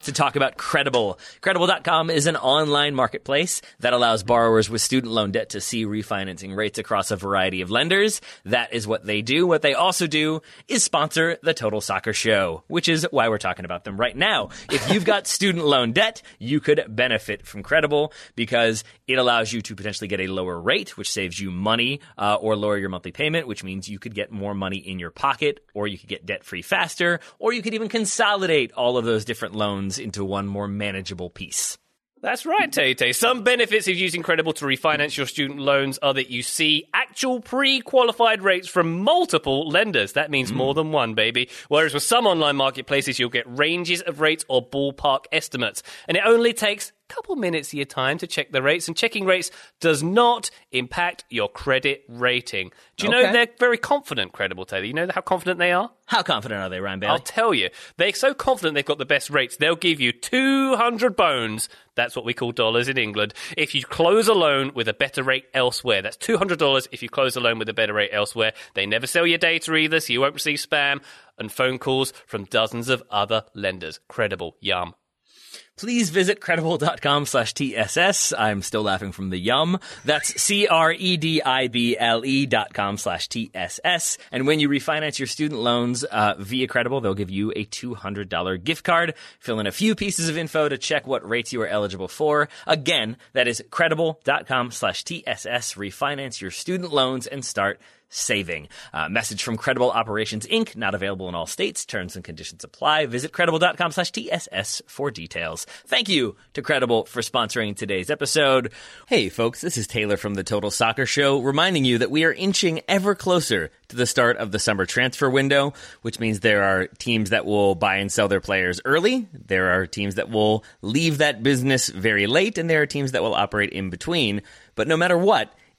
A: To talk about Credible. Credible.com is an online marketplace that allows borrowers with student loan debt to see refinancing rates across a variety of lenders. That is what they do. What they also do is sponsor the Total Soccer Show, which is why we're talking about them right now. If you've got student loan debt, you could benefit from Credible because it allows you to potentially get a lower rate, which saves you money, uh, or lower your monthly payment, which means you could get more money in your pocket, or you could get debt free faster, or you could even consolidate all of those different loans into one more manageable piece.
B: That's right, Tate. Some benefits of using Credible to refinance your student loans are that you see actual pre-qualified rates from multiple lenders. That means more hmm. than one, baby. Whereas with some online marketplaces, you'll get ranges of rates or ballpark estimates. And it only takes couple minutes of your time to check the rates. And checking rates does not impact your credit rating. Do you know they're very confident, Credible, Taylor? You know how confident they are?
A: How confident are they, Ryan Bailey?
B: I'll tell you, they're so confident they've got the best rates, they'll give you 200 bones. That's what we call dollars in England. If you close a loan with a better rate elsewhere, that's $200 if you close a loan with a better rate elsewhere. They never sell your data either, so you won't receive spam and phone calls from dozens of other lenders. Credible. Yum.
A: Please visit credible.com slash TSS. I'm still laughing from the yum. That's C R E D I B L E dot com slash TSS. And when you refinance your student loans uh, via Credible, they'll give you a $200 gift card. Fill in a few pieces of info to check what rates you are eligible for. Again, that is credible.com slash TSS. Refinance your student loans and start saving. Uh, message from Credible Operations Inc. Not available in all states. Terms and conditions apply. Visit credible.com slash TSS for details. Thank you to Credible for sponsoring today's episode. Hey, folks, this is Taylor from the Total Soccer Show, reminding you that we are inching ever closer to the start of the summer transfer window, which means there are teams that will buy and sell their players early. There are teams that will leave that business very late, and there are teams that will operate in between. But no matter what,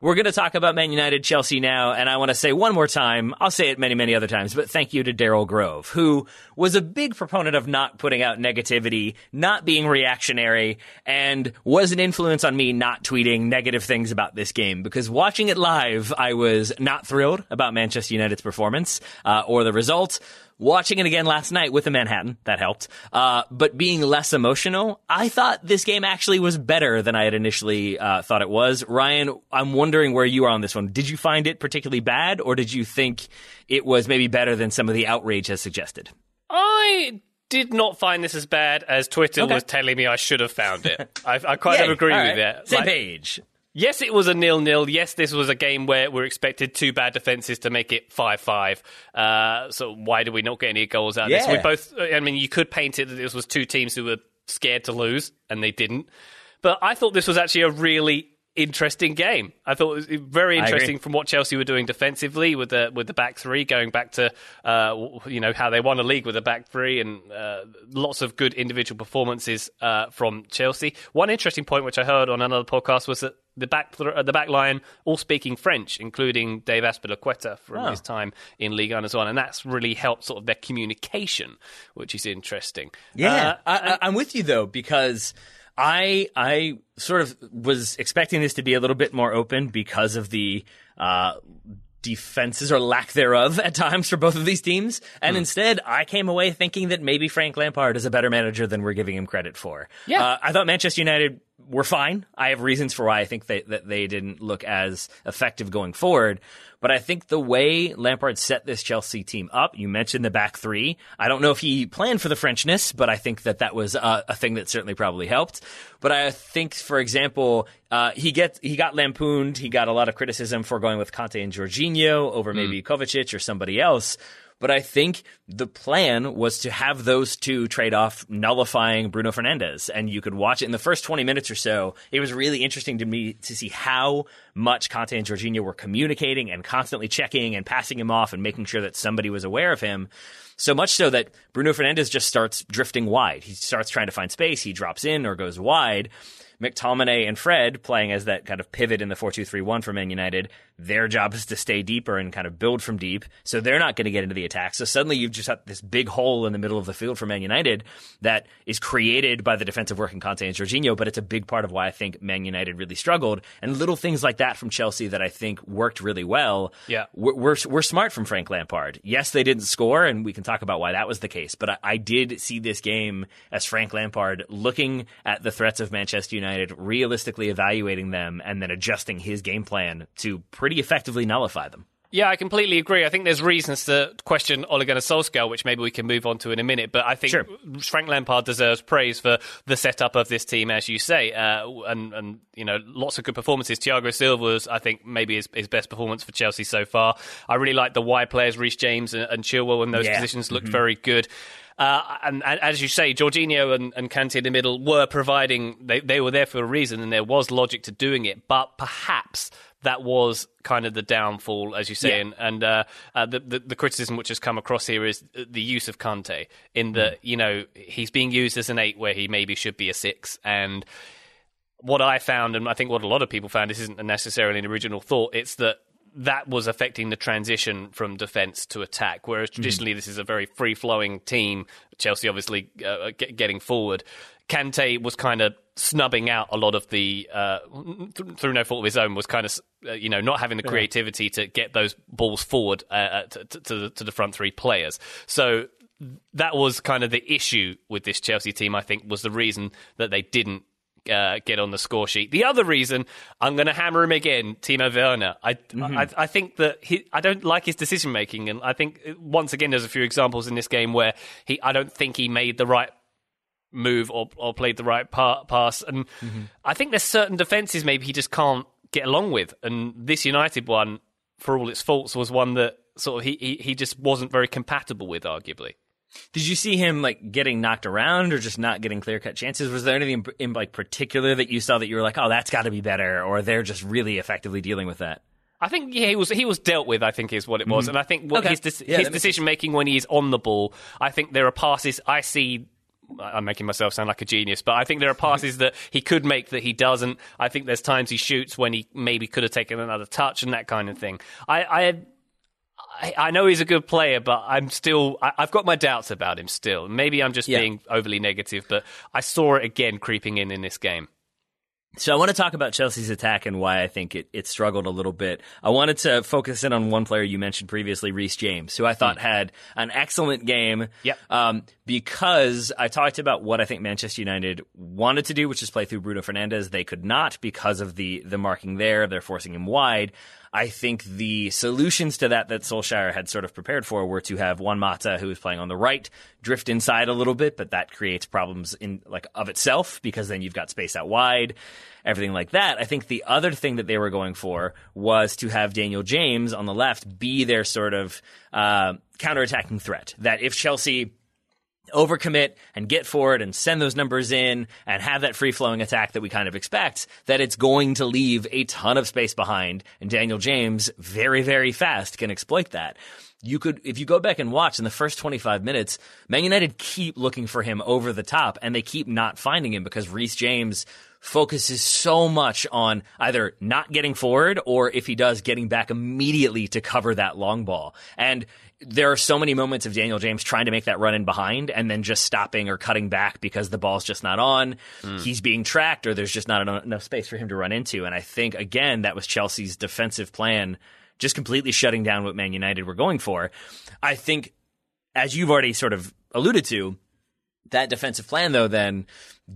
A: We're going to talk about Man United Chelsea now, and I want to say one more time, I'll say it many, many other times, but thank you to Daryl Grove, who was a big proponent of not putting out negativity, not being reactionary, and was an influence on me not tweeting negative things about this game. Because watching it live, I was not thrilled about Manchester United's performance uh, or the result watching it again last night with a Manhattan, that helped. Uh, but being less emotional, I thought this game actually was better than I had initially uh, thought it was. Ryan, I'm wondering where you are on this one. Did you find it particularly bad, or did you think it was maybe better than some of the outrage has suggested?
B: I did not find this as bad as Twitter
A: Okay.
B: was telling me I should have found it. I, I kind
A: Yay.
B: of agree
A: All
B: with
A: right.
B: that.
A: Same
B: Like,
A: page.
B: Yes, it was a nil-nil. Yes, this was a game where we're expected two bad defenses to make it five-five. Uh, so why do we not get any goals out of this? We both. I mean, you could paint it that this was two teams who were scared to lose and they didn't. But I thought this was actually a really interesting game. I thought it was very interesting from what Chelsea were doing defensively with the with the back three, going back to uh, you know how they won a league with the back three, and uh, lots of good individual performances uh, from Chelsea. One interesting point which I heard on another podcast was that the back th- uh, the back line all speaking French, including Dave Azpilicueta from
A: Oh.
B: his time in Ligue 1 as well, and that's really helped sort of their communication, which is interesting.
A: Yeah,
B: Uh,
A: I, I, I'm with you though because I I sort of was expecting this to be a little bit more open because of the uh, defenses or lack thereof at times for both of these teams, and instead I came away thinking that maybe Frank Lampard is a better manager than we're giving him credit for.
B: Yeah.
A: uh, I thought Manchester United were fine. I have reasons for why I think they, that they didn't look as effective going forward. But I think the way Lampard set this Chelsea team up, you mentioned the back three. I don't know if he planned for the Frenchness, but I think that that was a, a thing that certainly probably helped. But I think, for example, uh, he gets he got lampooned. He got a lot of criticism for going with Kante and Jorginho over maybe Kovacic or somebody else. But I think the plan was to have those two trade off, nullifying Bruno Fernandes. And you could watch it in the first 20 minutes or so. It was really interesting to me to see how much Kante and Jorginho were communicating and constantly checking and passing him off and making sure that somebody was aware of him. So much so that Bruno Fernandes just starts drifting wide. He starts trying to find space. He drops in or goes wide. McTominay and Fred playing as that kind of pivot in the 4-2-3-1 for Man United Their job is to stay deeper and kind of build from deep. So they're not going to get into the attack. So suddenly you've just got this big hole in the middle of the field for Man United that is created by the defensive work in Kante and Jorginho, but it's a big part of why I think Man United really struggled. And little things like that from Chelsea that I think worked really well.
B: Yeah.
A: We're, we're, we're smart from Frank Lampard. Yes, they didn't score, and we can talk about why that was the case. But I, I did see this game as Frank Lampard looking at the threats of Manchester United, realistically evaluating them, and then adjusting his game plan to pretty effectively nullify them.
B: Yeah, I completely agree. I think there's reasons to question Ole Gunnar Solskjaer, which maybe we can move on to in a minute. But I think
A: Sure.
B: Frank Lampard deserves praise for the setup of this team, as you say, uh, and and you know lots of good performances. Thiago Silva was, I think, maybe his, his best performance for Chelsea so far. I really like the wide players, Reece James and, and Chilwell in those
A: Yeah.
B: positions looked very good. Uh, and, and as you say, Jorginho and, and Kante in the middle were providing, they, they were there for a reason and there was logic to doing it. But perhaps that was kind of the downfall, as you say.
A: Yeah.
B: And, and uh, uh, the, the, the criticism which has come across here is the use of Kante, in that, you know, he's being used as an eight where he maybe should be a six. And what I found, and I think what a lot of people found, this isn't necessarily an original thought, it's that that was affecting the transition from defence to attack. Whereas traditionally, this is a very free flowing team. Chelsea obviously uh, getting forward. Kante was kind of snubbing out a lot of the, uh, th- through no fault of his own, was kind of, uh, you know, not having the creativity to get those balls forward uh, uh, to, to, to, the, to the front three players. So that was kind of the issue with this Chelsea team, I think, was the reason that they didn't uh, get on the score sheet. The other reason, I'm going to hammer him again, Timo Werner. I, I, I think that he, I don't like his decision making, and I think once again there's a few examples in this game where he, I don't think he made the right move or, or played the right pa- pass, and mm-hmm. I think there's certain defenses maybe he just can't get along with, and this United one, for all its faults, was one that sort of he, he, he just wasn't very compatible with, arguably.
A: Did you see him like getting knocked around or just not getting clear cut chances? Was there anything in, like particular that you saw that you were like, oh, that's got to be better, or they're just really effectively dealing with that?
B: I think yeah, he was he was dealt with. I think is what it was, mm-hmm. and I think what
A: Okay.
B: his dec-
A: Yeah,
B: his decision making when he's on the ball. I think there are passes I see. I'm making myself sound like a genius, but I think there are passes that he could make that he doesn't. I think there's times he shoots when he maybe could have taken another touch and that kind of thing. I I, I, know he's a good player, but I'm still I, I've got my doubts about him still. Maybe I'm just
A: Yeah.
B: being overly negative, but I saw it again creeping in in this game.
A: So I want to talk about Chelsea's attack and why I think it, it struggled a little bit. I wanted to focus in on one player you mentioned previously, Reece James, who I thought had an excellent game.
B: Yep.
A: Um, because I talked about what I think Manchester United wanted to do, which is play through Bruno Fernandes. They could not because of the the marking there. They're forcing him wide. I think the solutions to that that Solskjaer had sort of prepared for were to have Juan Mata, who is playing on the right, drift inside a little bit, but that creates problems in like of itself because then you've got space out wide, everything like that. I think the other thing that they were going for was to have Daniel James on the left be their sort of uh, counterattacking threat. That if Chelsea overcommit and get forward and send those numbers in and have that free flowing attack that we kind of expect, that it's going to leave a ton of space behind. And Daniel James, very, very fast, can exploit that. You could, if you go back and watch in the first 25 minutes, Man United keep looking for him over the top and they keep not finding him because Reece James focuses so much on either not getting forward or if he does, getting back immediately to cover that long ball. And there are so many moments of Daniel James trying to make that run in behind and then just stopping or cutting back because the ball's just not on. Hmm. He's being tracked or there's just not enough, enough space for him to run into. And I think, again, that was Chelsea's defensive plan, just completely shutting down what Man United were going for. I think, as you've already sort of alluded to, that defensive plan though then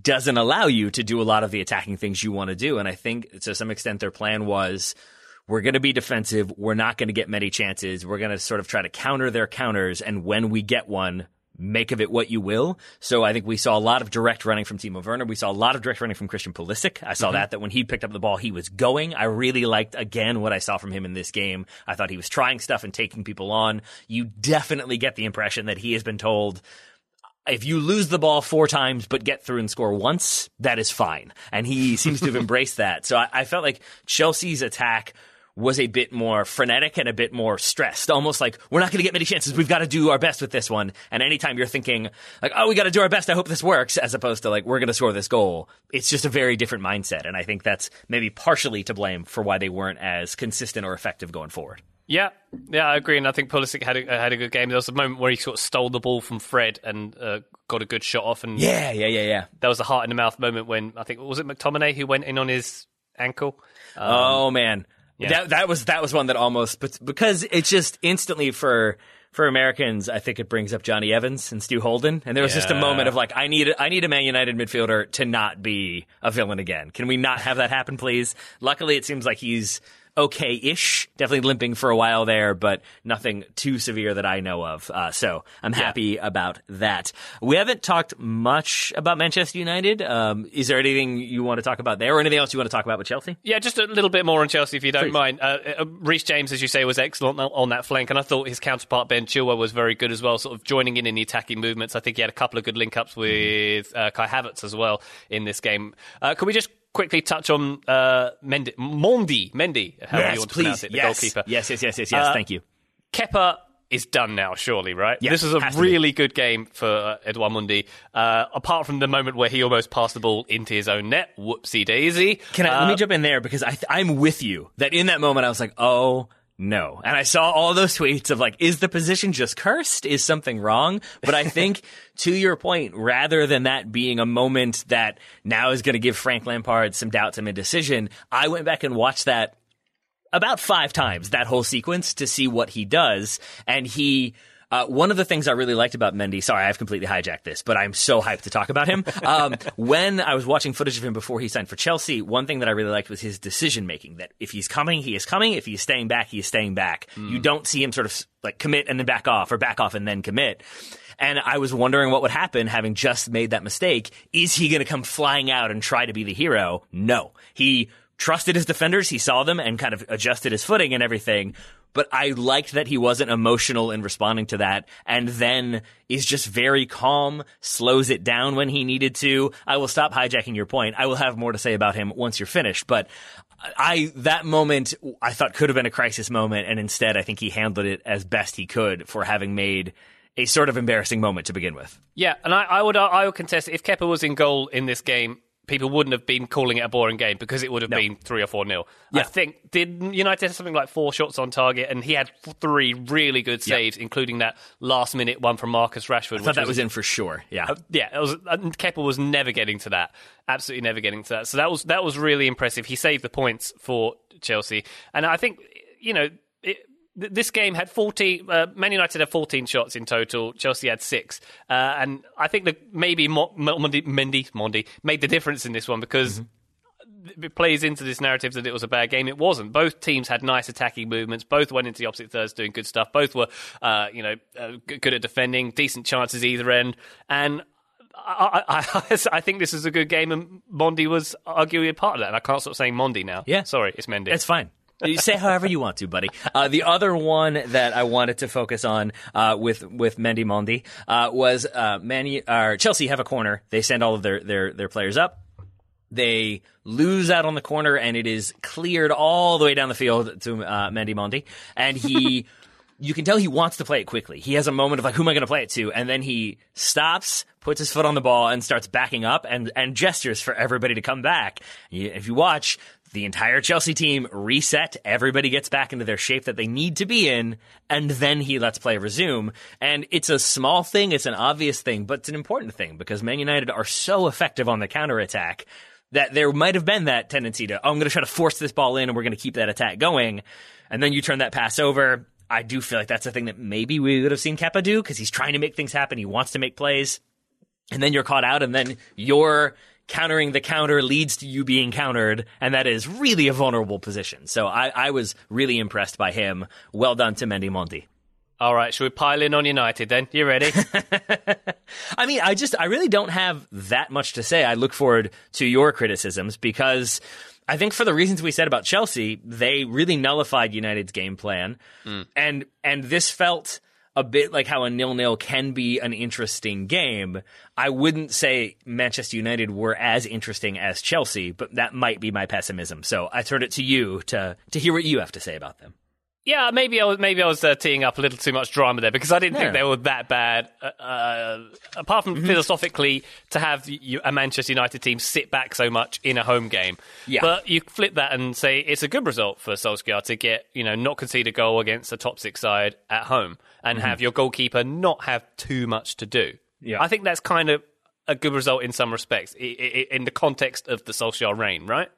A: doesn't allow you to do a lot of the attacking things you want to do and i think to some extent their plan was we're going to be defensive we're not going to get many chances we're going to sort of try to counter their counters and when we get one make of it what you will. So I think we saw a lot of direct running from Timo Werner. We saw a lot of direct running from Christian Pulisic. I saw mm-hmm. that, that when he picked up the ball, he was going. I really liked, again, what I saw from him in this game. I thought he was trying stuff and taking people on. You definitely get the impression that he has been told, if you lose the ball four times but get through and score once, that is fine. And he seems to have embraced that. So I, I felt like Chelsea's attack was a bit more frenetic and a bit more stressed. Almost like we're not going to get many chances. We've got to do our best with this one. And anytime you're thinking like, oh, we got to do our best. I hope this works, as opposed to like we're going to score this goal. It's just a very different mindset, and I think that's maybe partially to blame for why they weren't as consistent or effective going forward.
B: Yeah, yeah, I agree, and I think Pulisic had a, had a good game. There was a moment where he sort of stole the ball from Fred and uh, got a good shot off, and
A: Yeah, yeah, yeah, yeah.
B: that was a heart in the mouth moment when I think was it McTominay who went in on his ankle.
A: oh man,
B: yeah.
A: that that was that was one that almost but because it's just instantly for for Americans, I think it brings up Jonny Evans and Stu Holden, and there was just a moment of like, I need I need a Man United midfielder to not be a villain again. Can we not have that happen, please? Luckily, it seems like he's okay-ish, definitely limping for a while there, but nothing too severe that I know of. Uh, so I'm happy about that. We haven't talked much about Manchester United. Um, is there anything you want to talk about there, or anything else you want to talk about with Chelsea?
B: Yeah, just a little bit more on Chelsea, if you don't
A: Please.
B: mind. Uh, uh, Reece James, as you say, was excellent on, that flank, and I thought his counterpart Ben Chilwell was very good as well, sort of joining in in the attacking movements. I think he had a couple of good link ups with uh, Kai Havertz as well in this game. Uh, can we just quickly touch on uh, Mendy, Mondi, Mendy, however you want to pronounce it, the
A: yes.
B: goalkeeper?
A: Yes, yes, yes, yes, yes.
B: Uh,
A: Thank you.
B: Kepa is done now, surely, right?
A: Yeah,
B: this was a
A: be.
B: really good game for uh, Edouard Mundi. Uh, apart from the moment where he almost passed the ball into his own net, whoopsie daisy.
A: Can I, let
B: Uh,
A: me jump in there because I th- I'm with you that in that moment I was like, oh no, and I saw all those tweets of like, is the position just cursed? Is something wrong? But I think to your point, rather than that being a moment that now is going to give Frank Lampard some doubt, some indecision, I went back and watched that about five times that whole sequence to see what he does. And he, uh, one of the things I really liked about Mendy, sorry, I've completely hijacked this, but I'm so hyped to talk about him. Um, when I was watching footage of him before he signed for Chelsea, one thing that I really liked was his decision making. That if he's coming, he is coming. If he's staying back, he is staying back. You don't see him sort of like commit and then back off or back off and then commit. And I was wondering what would happen having just made that mistake. Is he going to come flying out and try to be the hero? No. He trusted his defenders. He saw them and kind of adjusted his footing and everything. But I liked that he wasn't emotional in responding to that and then is just very calm, slows it down when he needed to. I will stop hijacking your point. I will have more to say about him once you're finished. But I, that moment I thought could have been a crisis moment. And instead, I think he handled it as best he could for having made a sort of embarrassing moment to begin with.
B: Yeah, and I, I would I would contest if Kepa was in goal in this game, people wouldn't have been calling it a boring game because it would have been three or four nil. I think did United have something like four shots on target, and he had three really good saves, including that last minute one from Marcus Rashford.
A: I thought that was in for sure. Yeah.
B: yeah, it was, uh, Kepa was never getting to that. Absolutely never getting to that. So that was that was really impressive. He saved the points for Chelsea, and I think you know. Th- this game had 14 uh, man united had 14 shots in total chelsea had six uh, and i think that maybe Mo- Mo- Mendy, Mendy, Mendy made the difference in this one because it plays into this narrative that it was a bad game. It wasn't. Both teams had nice attacking movements. Both went into the opposite thirds doing good stuff. Both were, uh, you know, uh, good at defending, decent chances either end. And I, I, I, I think this is a good game, and Mondi was arguably a part of that. And I can't stop saying Mondi now.
A: Yeah.
B: sorry, it's Mendy.
A: It's fine. You say however you want to, buddy. Uh, the other one that I wanted to focus on uh, with with Mendy Mondi uh, was uh, Man, uh, Chelsea have a corner. They send all of their, their their players up. They lose out on the corner, and it is cleared all the way down the field to uh, Mendy Mondi, and he. You can tell he wants to play it quickly. He has a moment of like, who am I going to play it to? And then he stops, puts his foot on the ball, and starts backing up and, and gestures for everybody to come back. If you watch, the entire Chelsea team reset. Everybody gets back into their shape that they need to be in, and then he lets play resume. And it's a small thing, it's an obvious thing, but it's an important thing because Man United are so effective on the counterattack that there might have been that tendency to, oh, I'm going to try to force this ball in and we're going to keep that attack going. And then you turn that pass over. I do feel like that's a thing that maybe we would have seen Kepa do because he's trying to make things happen. He wants to make plays. And then you're caught out, and then you're countering the counter leads to you being countered, and that is really a vulnerable position. So I, I was really impressed by him. Well done to Mendy Monti.
B: All right, should we pile in on United then? You ready?
A: I mean, I just, I really don't have that much to say. I look forward to your criticisms because I think for the reasons we said about Chelsea, they really nullified United's game plan. Mm. And, and this felt a bit like how a nil-nil can be an interesting game. I wouldn't say Manchester United were as interesting as Chelsea, but that might be my pessimism. So I turn it to you to to hear what you have to say about them.
B: Yeah, maybe I was maybe I was uh, teeing up a little too much drama there because I didn't think they were that bad. Uh, uh, apart
A: Mm-hmm.
B: from philosophically, to have you, a Manchester United team sit back so much in a home game.
A: Yeah.
B: But you flip that and say it's a good result for Solskjaer to get you know not concede a goal against a top six side at home and have your goalkeeper not have too much to do.
A: Mm-hmm. Yeah.
B: I think that's kind of a good result in some respects in the context of the Solskjaer reign, right?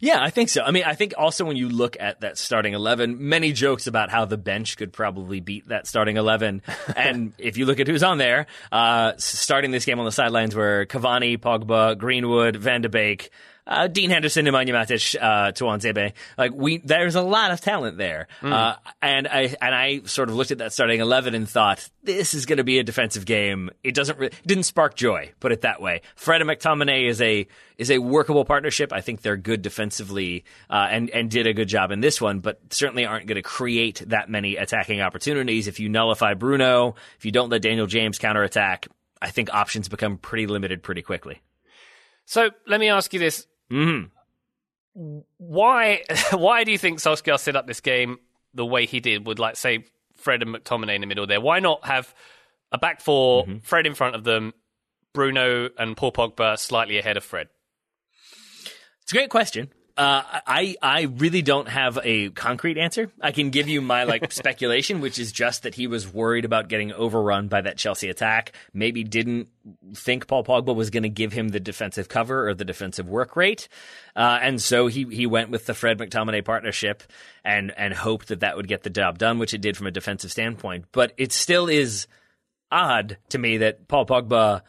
A: Yeah, I think so. I mean, I think also when you look at that starting 11, many jokes about how the bench could probably beat that starting 11. and if you look at who's on there, uh, starting this game on the sidelines were Cavani, Pogba, Greenwood, Van de Beek, uh, Dean Henderson, Nemanja Matic, uh, Tuanzebe. Like we, there's a lot of talent there. Uh, and I, and I sort of looked at that starting 11 and thought, this is going to be a defensive game. It doesn't, re- didn't spark joy, put it that way. Fred and McTominay is a, is a workable partnership. I think they're good defensively, uh, and, and did a good job in this one, but certainly aren't going to create that many attacking opportunities. If you nullify Bruno, if you don't let Daniel James counterattack, I think options become pretty limited pretty quickly.
B: So let me ask you this: Mm-hmm. Why why do you think Solskjaer set up this game the way he did with, like, say, Fred and McTominay in the middle there? Why not have a back 4 mm-hmm. Fred in front of them, Bruno and Paul Pogba slightly ahead of Fred?
A: It's a great question. Uh, I I really don't have a concrete answer. I can give you my like speculation, which is just that he was worried about getting overrun by that Chelsea attack. Maybe didn't think Paul Pogba was going to give him the defensive cover or the defensive work rate, uh, and so he he went with the Fred McTominay partnership and and hoped that that would get the job done, which it did from a defensive standpoint. But it still is odd to me that Paul Pogba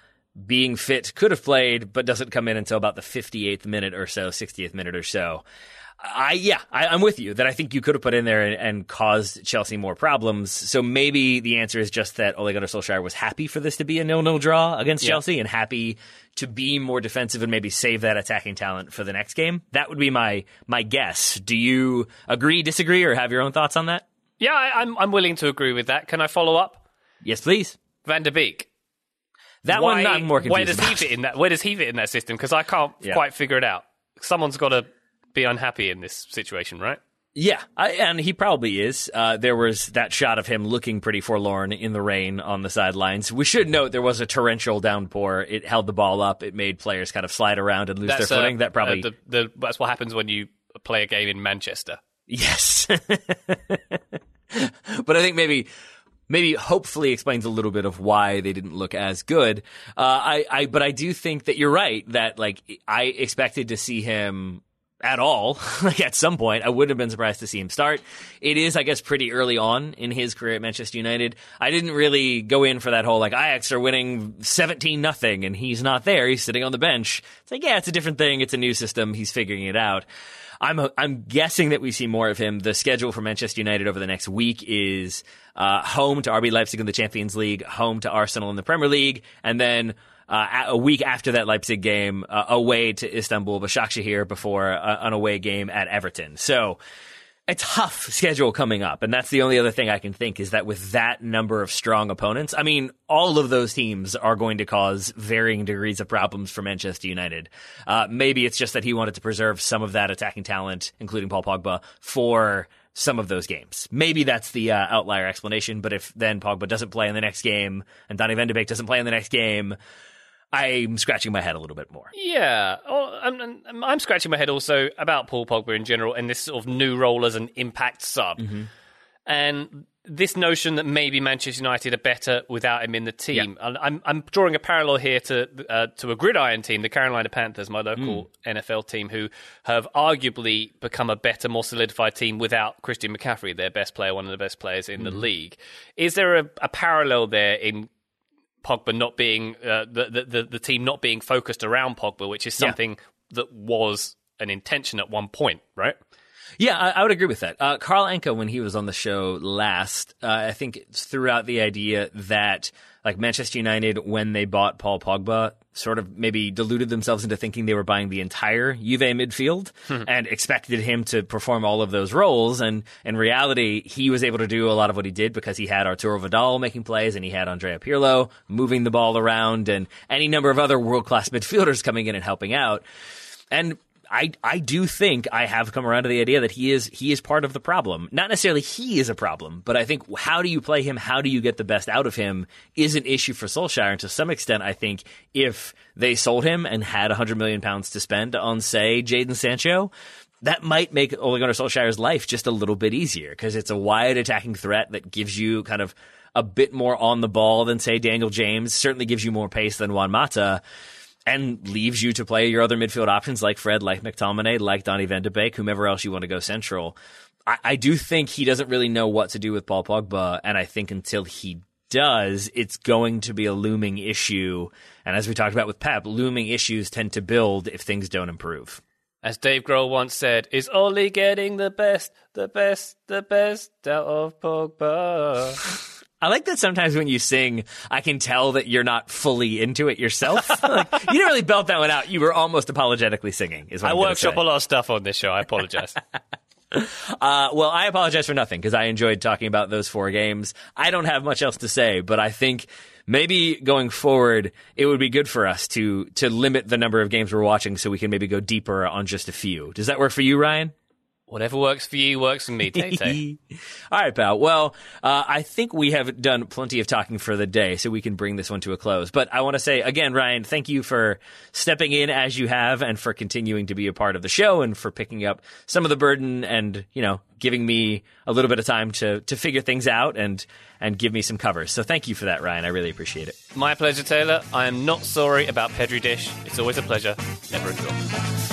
A: being fit could have played, but doesn't come in until about the 58th minute or so, 60th minute or so. I yeah, I, I'm with you that I think you could have put in there and, and caused Chelsea more problems. So maybe the answer is just that Ole Gunnar Solskjaer was happy for this to be a nil-nil draw against
B: Yeah.
A: Chelsea and happy to be more defensive and maybe save that attacking talent for the next game. That would be my my guess. Do you agree, disagree, or have your own thoughts on that?
B: Yeah, I, I'm I'm willing to agree with that. Can I follow up?
A: Yes, please.
B: Van de Beek.
A: That
B: why,
A: one I'm more confused
B: Where does he fit in that? Where does he fit in that system? Because I can't
A: Yeah.
B: quite figure it out. Someone's got to be unhappy in this situation, right?
A: Yeah, I, and he probably is. Uh, there was that shot of him looking pretty forlorn in the rain on the sidelines. We should note there was a torrential downpour. It held the ball up. It made players kind of slide around and lose their
B: uh,
A: footing. that probably
B: uh, the, the, that's what happens when you play a game in Manchester.
A: yes. but I think maybe. Maybe hopefully explains a little bit of why they didn't look as good. Uh, I, I, but I do think that you're right that like I expected to see him at all, like at some point. I wouldn't have been surprised to see him start. It is, I guess, pretty early on in his career at Manchester United. I didn't really go in for that whole like Ajax are winning 17 nothing and he's not there. He's sitting on the bench. It's like, yeah, it's a different thing. It's a new system. He's figuring it out. I'm I'm guessing that we see more of him. The schedule for Manchester United over the next week is uh, home to RB Leipzig in the Champions League, home to Arsenal in the Premier League, and then uh, a- week after that Leipzig game, uh, away to Istanbul, Başakşehir before an away game at Everton. So a tough schedule coming up, and that's the only other thing I can think is that with that number of strong opponents, I mean, all of those teams are going to cause varying degrees of problems for Manchester United. Uh, maybe it's just that he wanted to preserve some of that attacking talent, including Paul Pogba, for some of those games. Maybe that's the uh, outlier explanation. But if then Pogba doesn't play in the next game and Donny Van de Beek doesn't play in the next game, I'm scratching my head a little bit more.
B: Yeah, oh, I'm, I'm, I'm scratching my head also about Paul Pogba in general and this sort of new role as an impact sub.
A: Mm-hmm.
B: And this notion that maybe Manchester United are better without him in the team. And I'm, I'm drawing a parallel here to uh, to a gridiron team, the Carolina Panthers, my local
A: Mm.
B: NFL team, who have arguably become a better, more solidified team without Christian McCaffrey, their best player, one of the best players in the
A: Mm-hmm.
B: league. Is there a, a parallel there in Pogba not being uh, the, the the team not being focused around Pogba, which is
A: Yeah.
B: something that was an intention at one point, right?
A: Yeah, I, I would agree with that. Uh, Carl Anka, when he was on the show last, uh, I think threw out the idea that like Manchester United, when they bought Paul Pogba, sort of maybe deluded themselves into thinking they were buying the entire Juve midfield hmm. and expected him to perform all of those roles. And in reality, he was able to do a lot of what he did because he had Arturo Vidal making plays and he had Andrea Pirlo moving the ball around and any number of other world class midfielders coming in and helping out. And I, I do think I have come around to the idea that he is he is part of the problem. Not necessarily he is a problem, but I think how do you play him, how do you get the best out of him is an issue for Solskjaer. And to some extent, I think if they sold him and had 100 million pounds to spend on, say, Jadon Sancho, that might make Ole Gunnar Solskjaer's life just a little bit easier because it's a wide attacking threat that gives you kind of a bit more on the ball than, say, Daniel James. Certainly gives you more pace than Juan Mata and leaves you to play your other midfield options like Fred, like McTominay, like Donny van de Beek, whomever else you want to go central. I, I do think he doesn't really know what to do with Paul Pogba, and I think until he does, it's going to be a looming issue. And as we talked about with Pep, looming issues tend to build if things don't improve.
B: As Dave Grohl once said, is only getting the best, the best, the best out of Pogba.
A: I like that sometimes when you sing, I can tell that you're not fully into it yourself. like, you didn't really belt that one out. You were almost apologetically singing. Is what
B: I workshop a lot of stuff on this show. I apologize.
A: Uh, well, I apologize for nothing because I enjoyed talking about those four games. I don't have much else to say, but I think maybe going forward, it would be good for us to to limit the number of games we're watching so we can maybe go deeper on just a few. Does that work for you, Ryan?
B: Whatever works for you works for me, Tay
A: All right, pal. Well, uh, I think we have done plenty of talking for the day, so we can bring this one to a close. But I want to say again, Ryan, thank you for stepping in as you have, and for continuing to be a part of the show, and for picking up some of the burden, and you know, giving me a little bit of time to to figure things out and and give me some covers. So thank you for that, Ryan. I really appreciate it.
B: My pleasure, Taylor. I am not sorry about Pedri Dish. It's always a pleasure, never a chore.